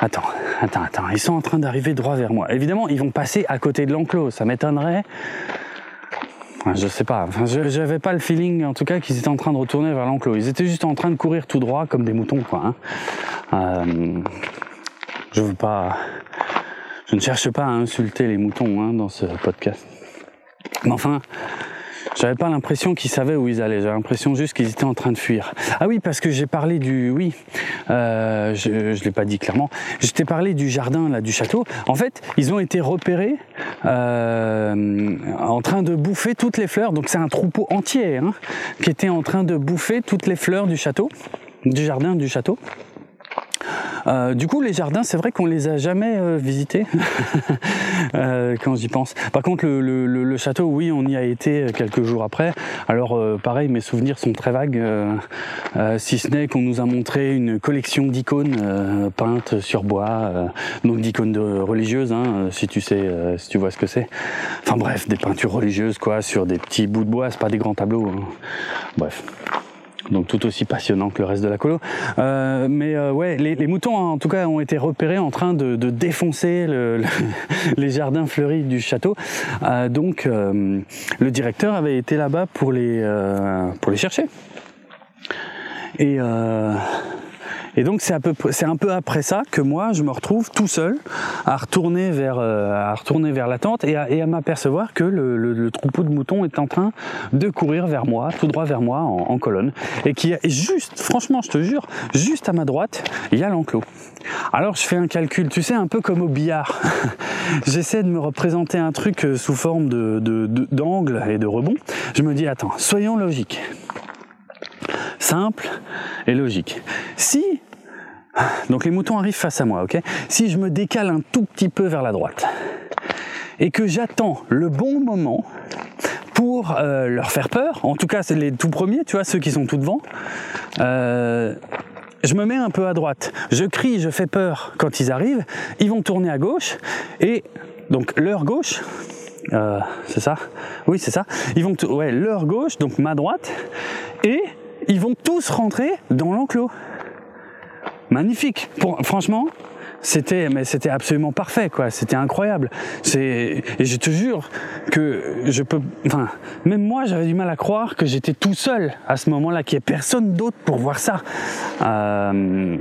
attends, attends, attends, ils sont en train d'arriver droit vers moi. Évidemment, ils vont passer à côté de l'enclos, ça m'étonnerait je sais pas. Enfin, j'avais pas le feeling, en tout cas, qu'ils étaient en train de retourner vers l'enclos. Ils étaient juste en train de courir tout droit comme des moutons, quoi. Hein. Euh, je veux pas. Je ne cherche pas à insulter les moutons hein, dans ce podcast. Mais enfin, j'avais pas l'impression qu'ils savaient où ils allaient. J'avais l'impression juste qu'ils étaient en train de fuir. Ah oui, parce que j'ai parlé du, oui, euh, je, je l'ai pas dit clairement. Je t'ai parlé du jardin là, du château. En fait, ils ont été repérés euh, en train de bouffer toutes les fleurs. Donc c'est un troupeau entier hein, qui était en train de bouffer toutes les fleurs du château, du jardin du château. Euh, du coup, les jardins, c'est vrai qu'on les a jamais euh, visités euh, quand j'y pense. Par contre, le, château, oui, on y a été quelques jours après. Alors, pareil, mes souvenirs sont très vagues, si ce n'est qu'on nous a montré une collection d'icônes peintes sur bois, donc d'icônes religieuses, hein, si tu sais, si tu vois ce que c'est. Enfin bref, des peintures religieuses, quoi, sur des petits bouts de bois, c'est pas des grands tableaux. Hein. Bref donc tout aussi passionnant que le reste de la colo. Euh, mais euh, ouais, les, moutons en tout cas ont été repérés en train de, défoncer les jardins fleuris du château. Euh, donc le directeur avait été là-bas pour les pour les chercher. Et, euh, et donc c'est, un peu après ça que moi je me retrouve tout seul à retourner vers, euh, la tente et à, m'apercevoir que le, troupeau de moutons est en train de courir vers moi, tout droit vers moi en, colonne. Et qui est juste, franchement je te jure, juste à ma droite, il y a l'enclos. Alors je fais un calcul, tu sais, un peu comme au billard. J'essaie de me représenter un truc euh, sous forme de, d'angle et de rebond. Je me dis, attends, soyons logiques simple et logique. Si donc les moutons arrivent face à moi, ok? Si je me décale un tout petit peu vers la droite et que j'attends le bon moment pour euh, leur faire peur, en tout cas c'est les tout premiers, tu vois, ceux qui sont tout devant, euh, je me mets un peu à droite, je crie, je fais peur quand ils arrivent, ils vont tourner à gauche et donc leur gauche, euh, c'est ça? Oui, c'est ça. Ils vont, ouais, leur gauche, donc ma droite, et ils vont tous rentrer dans l'enclos. Magnifique. Franchement, c'était mais c'était absolument parfait quoi c'était incroyable c'est et je te jure que je peux enfin même moi j'avais du mal à croire que j'étais tout seul à ce moment-là qu'il n'y ait personne d'autre pour voir ça euh,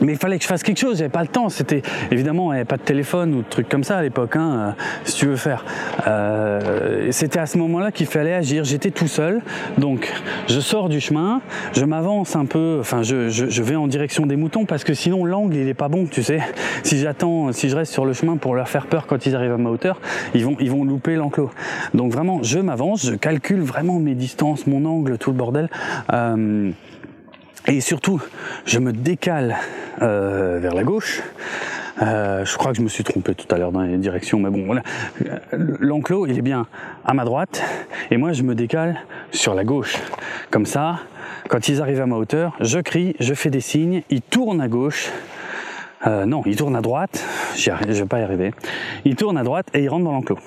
mais il fallait que je fasse quelque chose, j'avais pas le temps. C'était évidemment, il n'y avait pas de téléphone ou de trucs comme ça à l'époque, hein, euh, si tu veux faire. Euh, c'était à ce moment-là qu'il fallait agir. J'étais tout seul, donc je sors du chemin, je m'avance un peu, enfin je, je, je, vais en direction des moutons parce que sinon l'angle il est pas bon, tu sais. Si j'attends, si je reste sur le chemin pour leur faire peur quand ils arrivent à ma hauteur, ils vont, ils vont louper l'enclos. Donc vraiment, je m'avance, je calcule vraiment mes distances, mon angle, tout le bordel. Euh, et surtout, je me décale euh, vers la gauche. Euh, je crois que je me suis trompé tout à l'heure dans les directions, mais bon, voilà. L'enclos, il est bien à ma droite, et moi, je me décale sur la gauche. Comme ça, quand ils arrivent à ma hauteur, je crie, je fais des signes, ils tournent à gauche. Euh, non, ils tournent à droite. Je vais pas y arriver. Ils tournent à droite et ils rentrent dans l'enclos.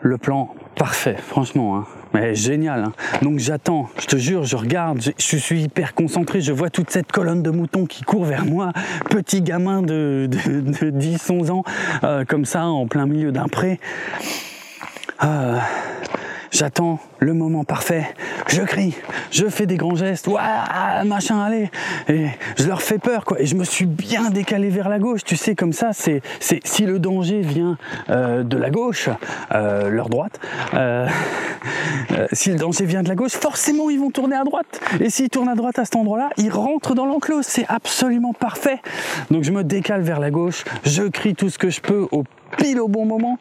Le plan parfait, franchement. Hein. Mais génial. Hein. Donc j'attends, je te jure, je regarde, je, suis hyper concentré, je vois toute cette colonne de moutons qui court vers moi, petit gamin de, de, 10-11 ans, euh, comme ça, en plein milieu d'un pré. Euh, J'attends le moment parfait. Je crie, je fais des grands gestes, Ouah, machin, allez. Et je leur fais peur, quoi. Et je me suis bien décalé vers la gauche. Tu sais, comme ça, c'est, c'est si le danger vient euh, de la gauche, euh, leur droite. Euh, euh, si le danger vient de la gauche, forcément ils vont tourner à droite. Et s'ils tournent à droite à cet endroit-là, ils rentrent dans l'enclos. C'est absolument parfait. Donc je me décale vers la gauche, je crie tout ce que je peux au pile au bon moment.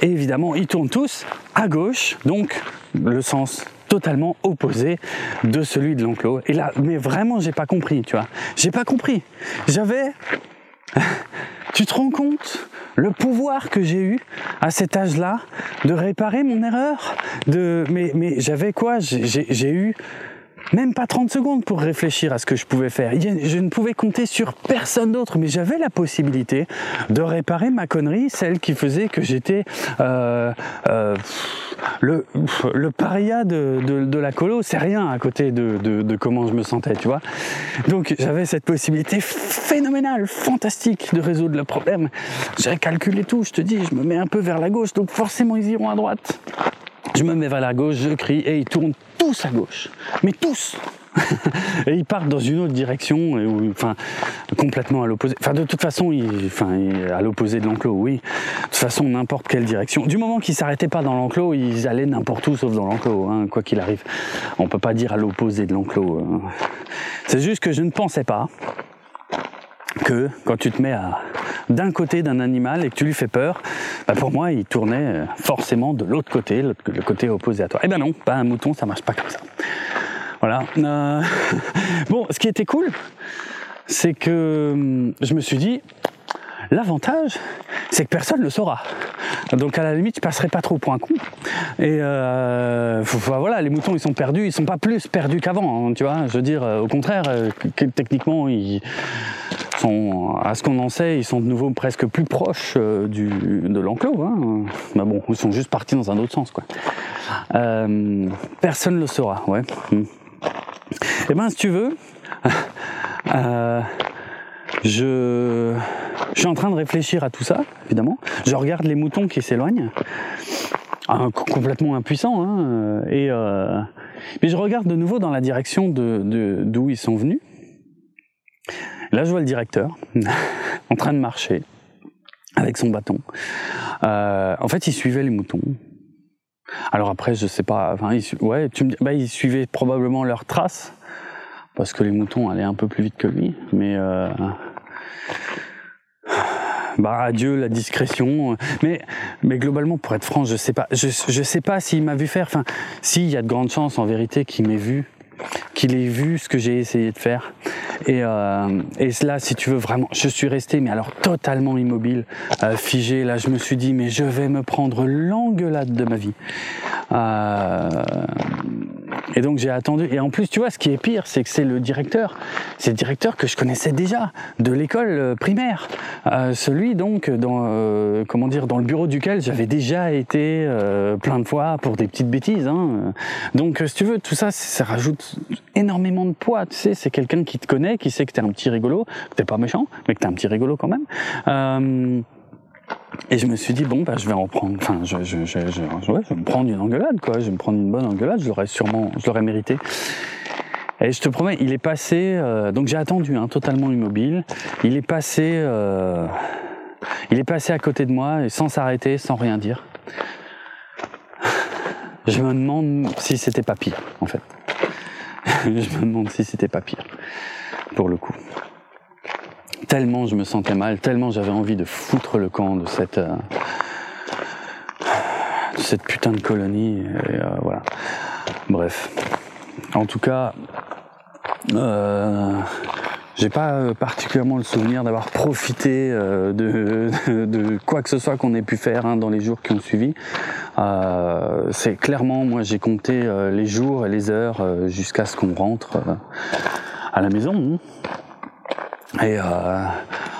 Et évidemment, ils tournent tous à gauche, donc le sens totalement opposé de celui de l'enclos. Et là, mais vraiment, j'ai pas compris, tu vois. J'ai pas compris. J'avais. Tu te rends compte le pouvoir que j'ai eu à cet âge-là de réparer mon erreur? De mais mais j'avais quoi? J'ai eu même pas 30 secondes pour réfléchir à ce que je pouvais faire. Je ne pouvais compter sur personne d'autre, mais j'avais la possibilité de réparer ma connerie, celle qui faisait que j'étais euh, euh, le, le paria de, la colo. C'est rien à côté de, de, comment je me sentais, tu vois. Donc j'avais cette possibilité phénoménale, fantastique de résoudre le problème. J'ai calculé tout, je te dis, je me mets un peu vers la gauche, donc forcément ils iront à droite. Je me mets vers la gauche, je crie et ils tournent tous à gauche. Mais tous et ils partent dans une autre direction, enfin complètement à l'opposé. Enfin de toute façon, enfin à l'opposé de l'enclos, oui. De toute façon, n'importe quelle direction. Du moment qu'ils s'arrêtaient pas dans l'enclos, ils allaient n'importe où sauf dans l'enclos, hein, quoi qu'il arrive. On peut pas dire à l'opposé de l'enclos. Hein. C'est juste que je ne pensais pas que quand tu te mets à d'un côté d'un animal et que tu lui fais peur, bah pour moi, il tournait euh, forcément de l'autre côté, le côté opposé à toi. Eh ben non, pas un mouton, ça marche pas comme ça. Voilà. Euh... bon, ce qui était cool, c'est que hum, je me suis dit, l'avantage, c'est que personne ne le saura. Donc à la limite, je passerai pas trop pour un con. Et euh, voilà, les moutons, ils sont perdus, ils sont pas plus perdus qu'avant, hein, tu vois. Je veux dire, euh, au contraire, euh, techniquement, ils sont, à ce qu'on en sait, ils sont de nouveau presque plus proches du, de l'enclos. Hein. Mais bon, ils sont juste partis dans un autre sens, quoi. Personne ne le saura, ouais. Hmm. Eh ben, si tu veux, je, suis en train de réfléchir à tout ça, évidemment. Je regarde les moutons qui s'éloignent. complètement impuissant. Hein, et mais je regarde de nouveau dans la direction de d'où ils sont venus. Là, je vois le directeur en train de marcher avec son bâton. en fait, il suivait les moutons. Alors après, je sais pas. Enfin, ouais, tu me, bah, il suivait probablement leurs traces parce que les moutons allaient un peu plus vite que lui. Mais euh, bah adieu la discrétion. Mais mais globalement, pour être franc, je sais pas. Je je sais pas s'il m'a vu faire. Enfin, s'il y a de grandes chances en vérité qu'il m'ait vu, qu'il ait vu ce que j'ai essayé de faire. Et, euh, et si tu veux vraiment, je suis resté, mais alors totalement immobile, euh, figé. Là, je me suis dit, mais je vais me prendre l'engueulade de ma vie. Euh, et donc j'ai attendu. Et en plus, tu vois, ce qui est pire, c'est que c'est le directeur. C'est le directeur que je connaissais déjà de l'école euh, primaire. Euh, celui donc dans euh, comment dire dans le bureau duquel j'avais déjà été euh, plein de fois pour des petites bêtises. Hein. Donc si tu veux, tout ça, ça rajoute énormément de poids. Tu sais, c'est quelqu'un qui te connaît, qui sait que t'es un petit rigolo, que t'es pas méchant, mais que t'es un petit rigolo quand même. Et je me suis dit bon bah je vais en prendre, enfin je, je, je, je, je vais me prendre une engueulade quoi, je vais me prendre une bonne engueulade, je l'aurais sûrement, je mérité. Et je te promets, il est passé, euh, donc j'ai attendu, hein, totalement immobile. Il est passé, euh, il est passé à côté de moi et sans s'arrêter, sans rien dire. Je me demande si c'était pas pire, en fait. je me demande si c'était pas pire, pour le coup tellement je me sentais mal, tellement j'avais envie de foutre le camp de cette, euh, de cette putain de colonie. Et, euh, voilà. Bref. En tout cas, euh, j'ai pas particulièrement le souvenir d'avoir profité euh, de, de, quoi que ce soit qu'on ait pu faire hein, dans les jours qui ont suivi. Euh, c'est clairement, moi j'ai compté euh, les jours et les heures jusqu'à ce qu'on rentre à la maison. Hein. Et euh,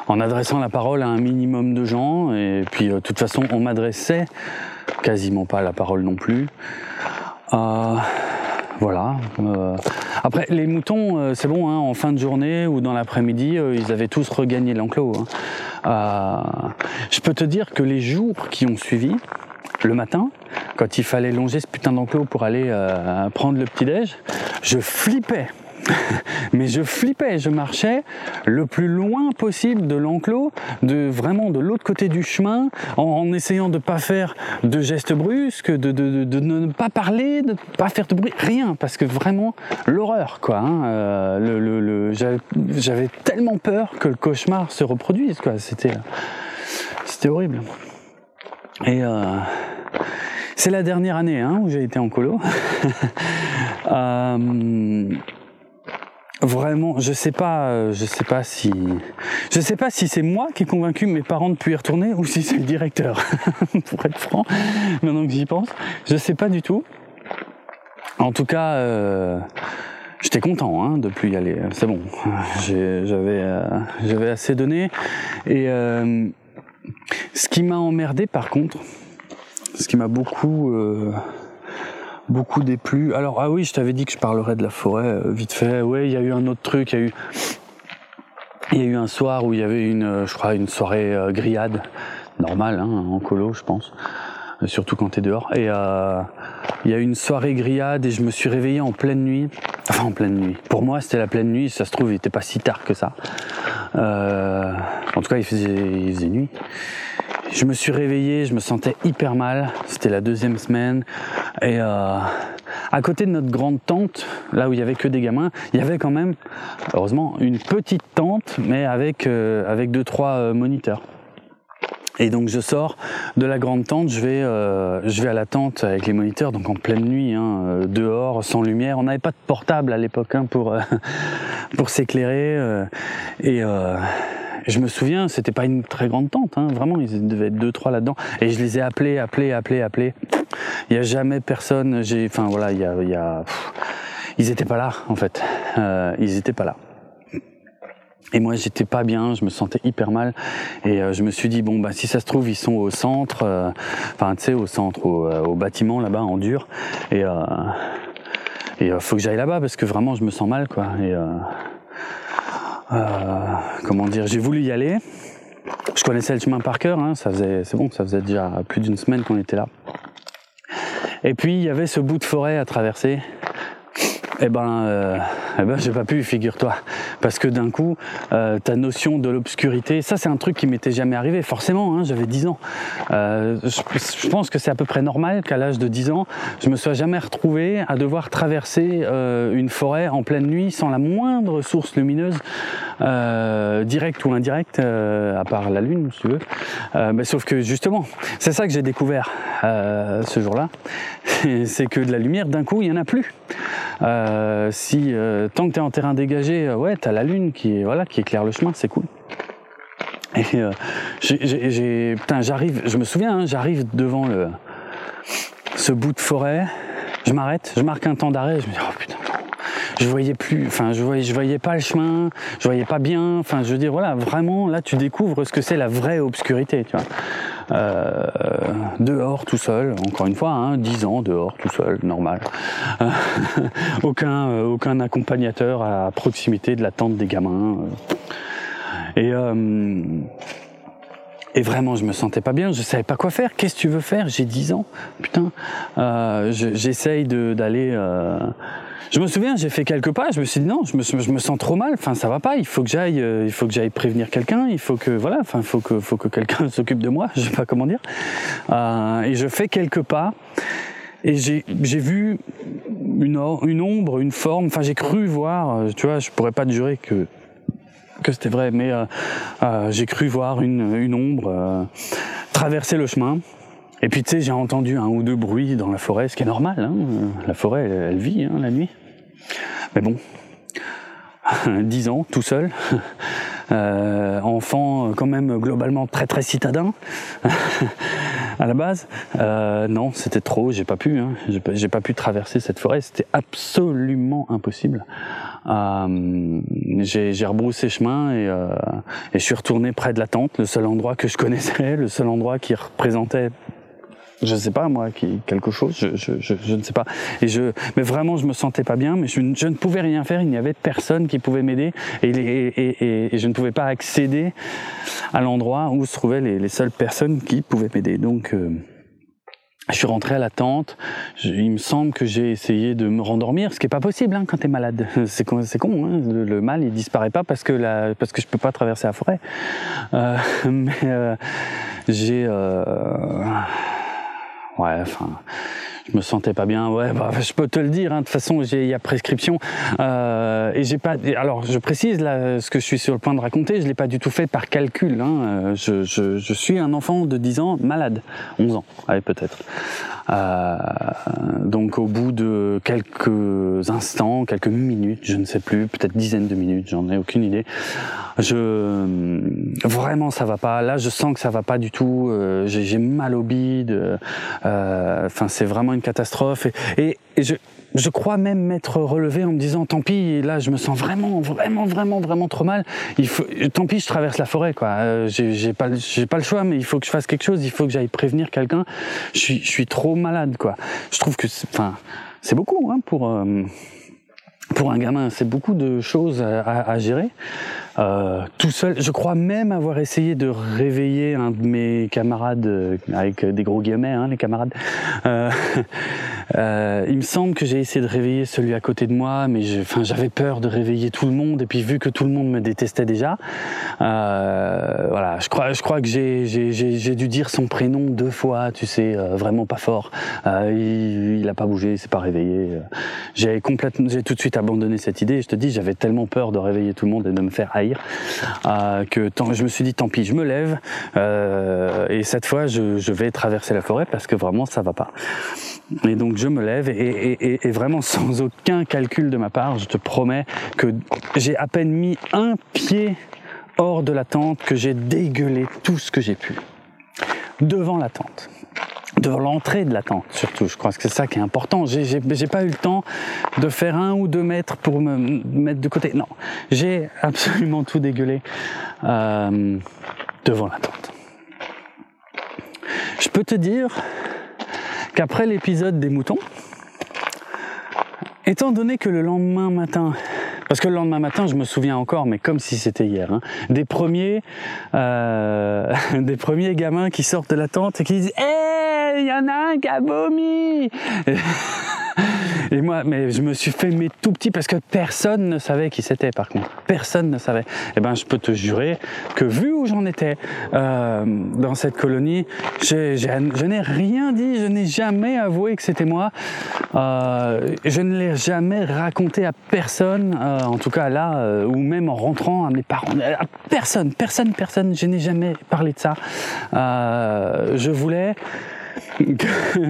en adressant la parole à un minimum de gens, et puis euh, de toute façon on m'adressait quasiment pas la parole non plus. Euh, voilà. Après, les moutons, c'est bon, hein, en fin de journée ou dans l'après-midi, ils avaient tous regagné l'enclos. Hein. je peux te dire que les jours qui ont suivi, le matin, quand il fallait longer ce putain d'enclos pour aller prendre le petit-déj, je flippais mais je flippais, je marchais le plus loin possible de l'enclos, de vraiment de l'autre côté du chemin, en, essayant de pas faire de gestes brusques, de, de, de, ne pas parler, de ne pas faire de bruit, rien, parce que vraiment l'horreur, quoi. Hein, euh, le j'avais tellement peur que le cauchemar se reproduise, quoi. C'était, c'était horrible. Et euh, c'est la dernière année hein, où j'ai été en colo. euh, Vraiment, je sais pas, euh, je sais pas si, je sais pas si c'est moi qui ai convaincu mes parents de plus y retourner ou si c'est le directeur. Pour être franc, maintenant que j'y pense, je sais pas du tout. En tout cas, euh, j'étais content hein, de plus y aller. C'est bon, j'avais, euh, j'avais assez donné. Et euh, ce qui m'a emmerdé, par contre, ce qui m'a beaucoup euh, beaucoup déplu. Alors ah oui, je t'avais dit que je parlerais de la forêt euh, vite fait. Ouais, il y a eu un autre truc. Il y a eu il y a eu un soir où il y avait une, euh, je crois, une soirée euh, grillade normale hein, en colo, je pense. Surtout quand t'es dehors. Et euh, il y a eu une soirée grillade et je me suis réveillé en pleine nuit. Enfin en pleine nuit. Pour moi, c'était la pleine nuit. Ça se trouve, il était pas si tard que ça. Euh, en tout cas, il faisait, il faisait nuit. Je me suis réveillé, je me sentais hyper mal. C'était la deuxième semaine. Et euh, à côté de notre grande tente, là où il y avait que des gamins, il y avait quand même, heureusement, une petite tente, mais avec euh, avec deux trois euh, moniteurs. Et donc je sors de la grande tente, je vais, euh, je vais à la tente avec les moniteurs, donc en pleine nuit, hein, euh, dehors, sans lumière. On n'avait pas de portable à l'époque hein, pour, euh, pour s'éclairer. Euh, et je me souviens, c'était pas une très grande tente, hein, vraiment, ils devaient être deux, trois là-dedans. Et je les ai appelés, appelés, appelés, appelés. Il y a jamais personne. J'ai, enfin voilà, il y a, y a ils étaient pas là en fait. Euh, ils étaient pas là. Et moi, j'étais pas bien, je me sentais hyper mal, et euh, je me suis dit bon bah si ça se trouve ils sont au centre, euh, enfin tu sais au centre, au, au bâtiment là-bas en dur, et euh, et faut que j'aille là-bas parce que vraiment je me sens mal quoi. Et comment dire, j'ai voulu y aller. Je connaissais le chemin par cœur, hein, c'est bon, ça faisait déjà plus d'une semaine qu'on était là. Et puis il y avait ce bout de forêt à traverser eh ben, euh, eh ben j'ai pas pu, figure-toi, parce que d'un coup, euh, ta notion de l'obscurité, ça c'est un truc qui m'était jamais arrivé, forcément, hein, j'avais 10 ans. Euh, je, pense que c'est à peu près normal qu'à l'âge de 10 ans, je me sois jamais retrouvé à devoir traverser euh, une forêt en pleine nuit sans la moindre source lumineuse, directe ou indirecte, à part la lune, si tu veux. mais sauf que justement, c'est ça que j'ai découvert ce jour-là, c'est que de la lumière, d'un coup, il y en a plus. Si euh, tant que tu es en terrain dégagé, euh, ouais, tu as la lune qui, voilà, qui éclaire le chemin, c'est cool. Et j'ai, putain, j'arrive, je me souviens, hein, j'arrive devant le, ce bout de forêt, je m'arrête, je marque un temps d'arrêt, je me dis, oh putain, je voyais plus, enfin, je voyais, je voyais pas le chemin, je voyais pas bien, enfin, je veux dire, voilà, vraiment, là, tu découvres ce que c'est la vraie obscurité, tu vois. Euh, dehors tout seul, encore une fois, hein, 10 ans dehors tout seul, normal. Euh, aucun, euh, aucun accompagnateur à proximité de la tente des gamins. Et et vraiment, je me sentais pas bien, je savais pas quoi faire. Qu'est-ce que tu veux faire? J'ai 10 ans, putain. J'essaye d'aller. Je me souviens, j'ai fait quelques pas. Je me suis dit non, je me, sens trop mal. Enfin, ça va pas. Il faut que j'aille. Euh, il faut que j'aille prévenir quelqu'un. Il faut que voilà. Enfin, faut faut que quelqu'un s'occupe de moi. Je sais pas comment dire. Euh, et je fais quelques pas. Et j'ai vu une, ombre, une forme. Enfin, j'ai cru voir. Euh, tu vois, je pourrais pas te jurer que c'était vrai, mais j'ai cru voir une, ombre traverser le chemin. Et puis tu sais, j'ai entendu un ou deux bruits dans la forêt, ce qui est normal. Hein. La forêt, elle, vit hein, la nuit. Mais bon, 10 ans, tout seul, euh, enfant quand même globalement très très citadin à la base. Euh, non, c'était trop, j'ai pas pu, hein. j'ai pas pu traverser cette forêt, c'était absolument impossible. Euh, j'ai rebroussé chemin euh, et je suis retourné près de la tente, le seul endroit que je connaissais, le seul endroit qui représentait je sais pas moi, qui quelque chose, je, je, je, je, ne sais pas. Et je, mais vraiment, je me sentais pas bien, mais je, je ne pouvais rien faire. Il n'y avait personne qui pouvait m'aider, et, je ne pouvais pas accéder à l'endroit où se trouvaient les, les, seules personnes qui pouvaient m'aider. Donc euh, je suis rentré à la tente. il me semble que j'ai essayé de me rendormir, ce qui est pas possible hein, quand tu es malade. C'est con, c'est con. Hein. Le, mal, il disparaît pas parce que la, parce que je peux pas traverser la forêt. Euh, mais euh, j'ai euh, ouais, enfin, je me sentais pas bien. Ouais, bah, je peux te le dire. Hein, de toute façon, il y a prescription. Euh, et j'ai pas. Alors, je précise là ce que je suis sur le point de raconter. Je l'ai pas du tout fait par calcul. Hein, euh, je, suis un enfant de 10 ans malade, 11 ans, ouais, peut-être. Euh, donc au bout de quelques instants, quelques minutes, je ne sais plus, peut-être dizaines de minutes, j'en ai aucune idée. Je vraiment ça va pas. Là, je sens que ça va pas du tout. Euh, j'ai mal au bide. Euh, enfin, c'est vraiment une catastrophe. Et, je je crois même m'être relevé en me disant tant pis là je me sens vraiment vraiment vraiment vraiment trop mal. Il faut tant pis je traverse la forêt quoi. Euh, j'ai pas j'ai pas le choix mais il faut que je fasse quelque chose il faut que j'aille prévenir quelqu'un. Je suis je suis trop malade quoi. Je trouve que enfin c'est beaucoup hein, pour euh, pour un gamin, c'est beaucoup de choses à, à, gérer. Euh, tout seul, je crois même avoir essayé de réveiller un de mes camarades, euh, avec des gros guillemets, hein, les camarades. Euh, euh, il me semble que j'ai essayé de réveiller celui à côté de moi, mais j'avais peur de réveiller tout le monde. Et puis vu que tout le monde me détestait déjà, euh, voilà, je crois, je crois que j'ai dû dire son prénom deux fois, tu sais, vraiment pas fort. il, il a pas bougé, il s'est pas réveillé. J'ai complètement, j'ai tout de suite abandonné cette idée. Je te dis, j'avais tellement peur de réveiller tout le monde et de me faire euh, que je me suis dit, tant pis, je me lève euh, et cette fois, je, vais traverser la forêt parce que vraiment, ça va pas. Et donc, je me lève et vraiment sans aucun calcul de ma part, je te promets que j'ai à peine mis un pied hors de la tente que j'ai dégueulé tout ce que j'ai pu devant la tente de l'entrée de la tente surtout. Je crois que c'est ça qui est important. J'ai pas eu le temps de faire un ou deux mètres pour me mettre de côté. Non, j'ai absolument tout dégueulé euh, devant la tente. Je peux te dire qu'après l'épisode des moutons, étant donné que le lendemain matin, parce que le lendemain matin, je me souviens encore, mais comme si c'était hier, hein, des premiers, euh, des premiers gamins qui sortent de la tente et qui disent hey il y en a un qui a vomi. Et moi, mais je me suis fait mes tout petit parce que personne ne savait qui c'était par contre. Personne ne savait. Eh ben, je peux te jurer que vu où j'en étais euh, dans cette colonie, je n'ai rien dit, je n'ai jamais avoué que c'était moi. Euh, je ne l'ai jamais raconté à personne, euh, en tout cas là, euh, ou même en rentrant à mes parents. À personne, personne, personne. Je n'ai jamais parlé de ça. Euh, je voulais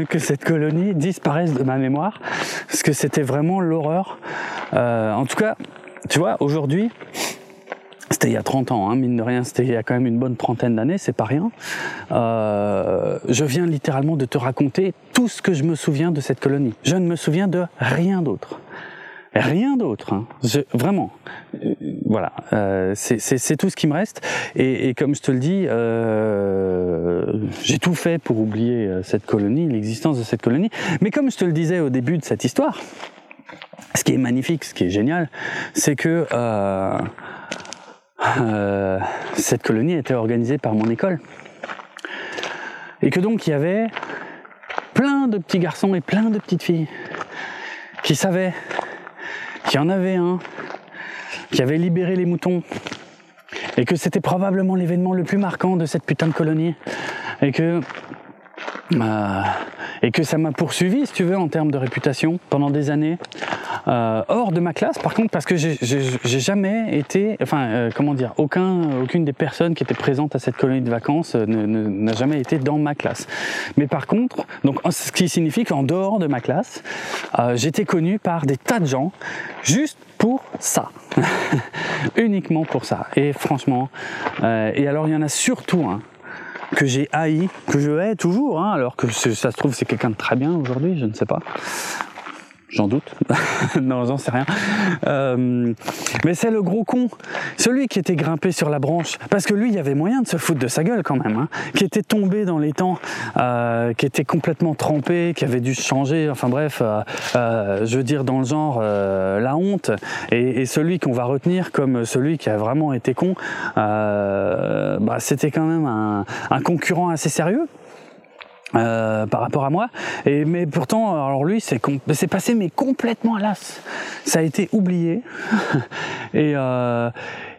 que, cette colonie disparaisse de ma mémoire, parce que c'était vraiment l'horreur. Euh, en tout cas, tu vois, aujourd'hui, c'était il y a 30 ans, hein, mine de rien, c'était il y a quand même une bonne trentaine d'années, c'est pas rien. Euh, je viens littéralement de te raconter tout ce que je me souviens de cette colonie. Je ne me souviens de rien d'autre. Rien d'autre, hein. vraiment. Euh, voilà, euh, c'est tout ce qui me reste. Et, comme je te le dis, euh, j'ai tout fait pour oublier cette colonie, l'existence de cette colonie. Mais comme je te le disais au début de cette histoire, ce qui est magnifique, ce qui est génial, c'est que cette colonie était organisée par mon école. Et que donc il y avait plein de petits garçons et plein de petites filles qui savaient qu'il y en avait un qui avait libéré les moutons et que c'était probablement l'événement le plus marquant de cette putain de colonie et que euh, et que ça m'a poursuivi, si tu veux, en termes de réputation pendant des années, euh, hors de ma classe, par contre, parce que j'ai jamais été, enfin, euh, comment dire, aucun, aucune des personnes qui étaient présentes à cette colonie de vacances n'a jamais été dans ma classe. Mais par contre, donc, ce qui signifie qu'en dehors de ma classe, j'étais connu par des tas de gens, juste pour ça, uniquement pour ça. Et franchement, et alors il y en a surtout un que j'ai haï, que je hais toujours, hein, alors que ça se trouve c'est quelqu'un de très bien aujourd'hui, je ne sais pas. J'en doute. non, j'en sais rien. Euh, mais c'est le gros con, celui qui était grimpé sur la branche, parce que lui, il y avait moyen de se foutre de sa gueule quand même, hein, qui était tombé dans les temps, euh, qui était complètement trempé, qui avait dû changer. Enfin bref, euh, je veux dire dans le genre la honte, et, celui qu'on va retenir comme celui qui a vraiment été con, bah, c'était quand même un concurrent assez sérieux. Euh, par rapport à moi. Et mais pourtant, alors lui, c'est passé mais complètement à l'as. Ça a été oublié. et, euh,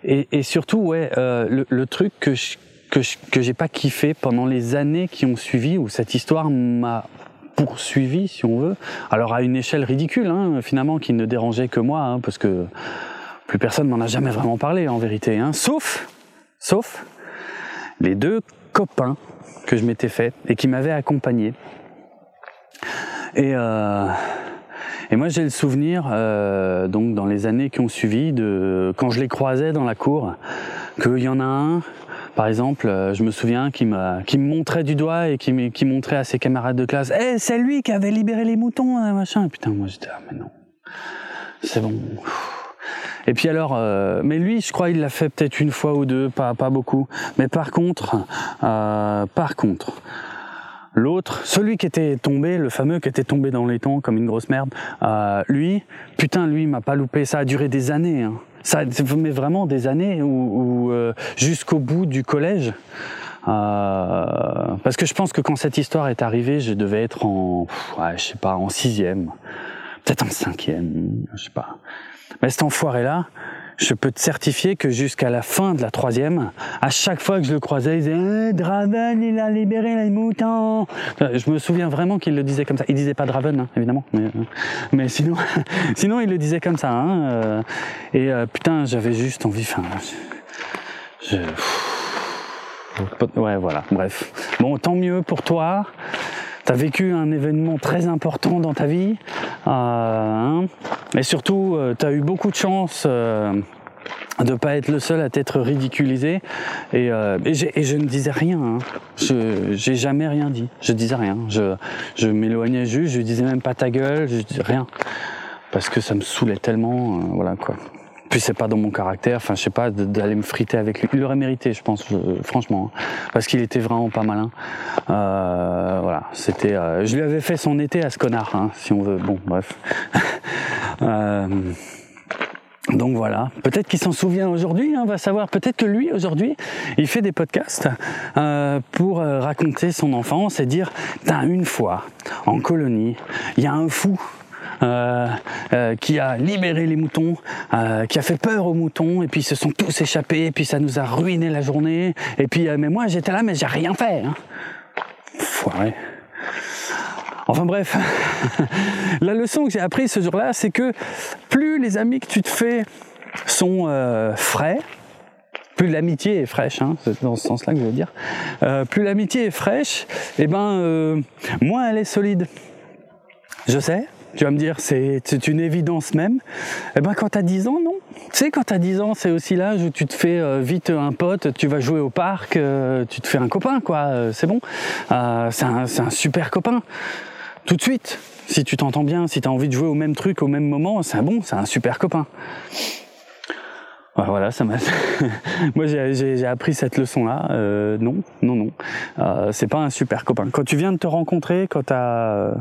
et, surtout, ouais, euh, le, truc que je, que j'ai pas kiffé pendant les années qui ont suivi, où cette histoire m'a poursuivi, si on veut. Alors à une échelle ridicule, hein, finalement, qui ne dérangeait que moi, hein, parce que plus personne m'en a jamais vraiment parlé, en vérité. Hein, sauf, sauf les deux copains que je m'étais fait et qui m'avait accompagné. Et, euh, et moi j'ai le souvenir, euh, donc dans les années qui ont suivi, de quand je les croisais dans la cour, qu'il y en a un, par exemple, euh, je me souviens, qui me, qui me montrait du doigt et qui, qui montrait à ses camarades de classe, Eh, c'est lui qui avait libéré les moutons, hein, machin. Putain, moi j'étais, ah mais non, c'est bon. Et puis alors, euh, mais lui, je crois, il l'a fait peut-être une fois ou deux, pas pas beaucoup. Mais par contre, euh, par contre, l'autre, celui qui était tombé, le fameux qui était tombé dans les temps comme une grosse merde, euh, lui, putain, lui, m'a pas loupé. Ça a duré des années. Hein. Ça, mais vraiment des années où euh, jusqu'au bout du collège. Euh, parce que je pense que quand cette histoire est arrivée, je devais être en, ouais, je sais pas, en sixième, peut-être en cinquième, je sais pas. Mais cet enfoiré-là, je peux te certifier que jusqu'à la fin de la troisième, à chaque fois que je le croisais, il disait eh, Draven, il a libéré les moutons. Je me souviens vraiment qu'il le disait comme ça. Il disait pas Draven, hein, évidemment, mais, euh, mais, sinon, sinon il le disait comme ça. Hein, euh, et euh, putain, j'avais juste envie. Enfin, je, ouais, voilà. Bref. Bon, tant mieux pour toi. T'as vécu un événement très important dans ta vie. Euh, hein et surtout, euh, tu as eu beaucoup de chance euh, de pas être le seul à t'être ridiculisé. Et, euh, je ne disais rien. Hein. Je j'ai jamais rien dit. Je disais rien. Je, m'éloignais juste. Je disais même pas ta gueule. Je disais rien parce que ça me saoulait tellement. Voilà quoi. Puis c'est pas dans mon caractère, enfin je sais pas, d'aller me friter avec lui. Il aurait mérité, je pense, je, franchement, hein, parce qu'il était vraiment pas malin. Euh, voilà, c'était, euh, je lui avais fait son été à ce connard, hein, si on veut. Bon, bref. euh, Donc voilà, peut-être qu'il s'en souvient aujourd'hui, on hein, va savoir, peut-être que lui aujourd'hui, il fait des podcasts euh, pour euh, raconter son enfance et dire, une fois, en colonie, il y a un fou euh, qui a libéré les moutons, qui a fait peur aux moutons, et puis ils se sont tous échappés, et puis ça nous a ruiné la journée, et puis mais moi j'étais là, mais j'ai rien fait. Hein. Foiré. Enfin bref, la leçon que j'ai apprise ce jour-là, c'est que plus les amis que tu te fais sont euh, frais, plus l'amitié est fraîche, hein, c'est dans ce sens-là que je veux dire, euh, plus l'amitié est fraîche, et eh ben euh, moins elle est solide. Je sais, tu vas me dire, c'est une évidence même. Eh ben quand tu as 10 ans, non. Tu sais, quand tu as 10 ans, c'est aussi l'âge où tu te fais vite un pote, tu vas jouer au parc, tu te fais un copain, quoi, c'est bon. c'est un, un super copain tout de suite. Si tu t'entends bien, si tu as envie de jouer au même truc au même moment, c'est bon, c'est un super copain. Voilà, ça m'a. Moi, j'ai appris cette leçon-là. Euh, non, non, non. Euh, c'est pas un super copain. Quand tu viens de te rencontrer, quand t'as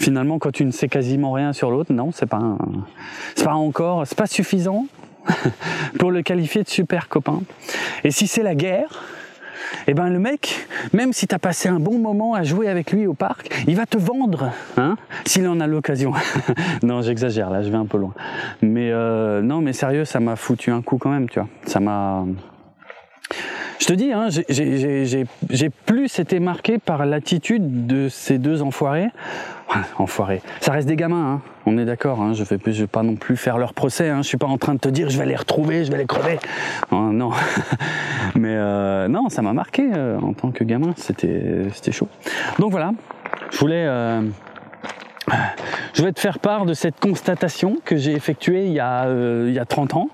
finalement, quand tu ne sais quasiment rien sur l'autre, non, c'est pas, c'est pas encore, c'est pas suffisant pour le qualifier de super copain. Et si c'est la guerre, eh ben le mec, même si tu as passé un bon moment à jouer avec lui au parc, il va te vendre, hein, s'il en a l'occasion. non, j'exagère, là, je vais un peu loin. Mais euh, non, mais sérieux, ça m'a foutu un coup quand même, tu vois. Ça m'a... Je te dis, hein, j'ai plus été marqué par l'attitude de ces deux enfoirés. enfoirés. Ça reste des gamins, hein. on est d'accord. Hein, je ne vais pas non plus faire leur procès. Hein, je suis pas en train de te dire je vais les retrouver, je vais les crever. Oh, non, mais euh, non, ça m'a marqué euh, en tant que gamin. C'était c'était chaud. Donc voilà, je voulais. Euh, je vais te faire part de cette constatation que j'ai effectuée il y a, il y a 30 ans.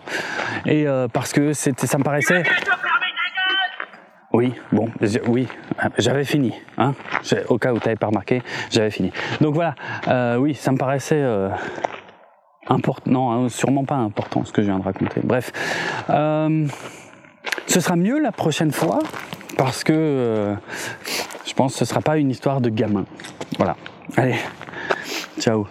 Et parce que ça me paraissait... Oui, bon, oui, j'avais fini. Hein Au cas où tu n'avais pas remarqué, j'avais fini. Donc voilà, euh, oui, ça me paraissait euh, important. Non, hein, sûrement pas important ce que je viens de raconter. Bref, euh, ce sera mieux la prochaine fois parce que je pense que ce sera pas une histoire de gamin. Voilà. Allez, ciao.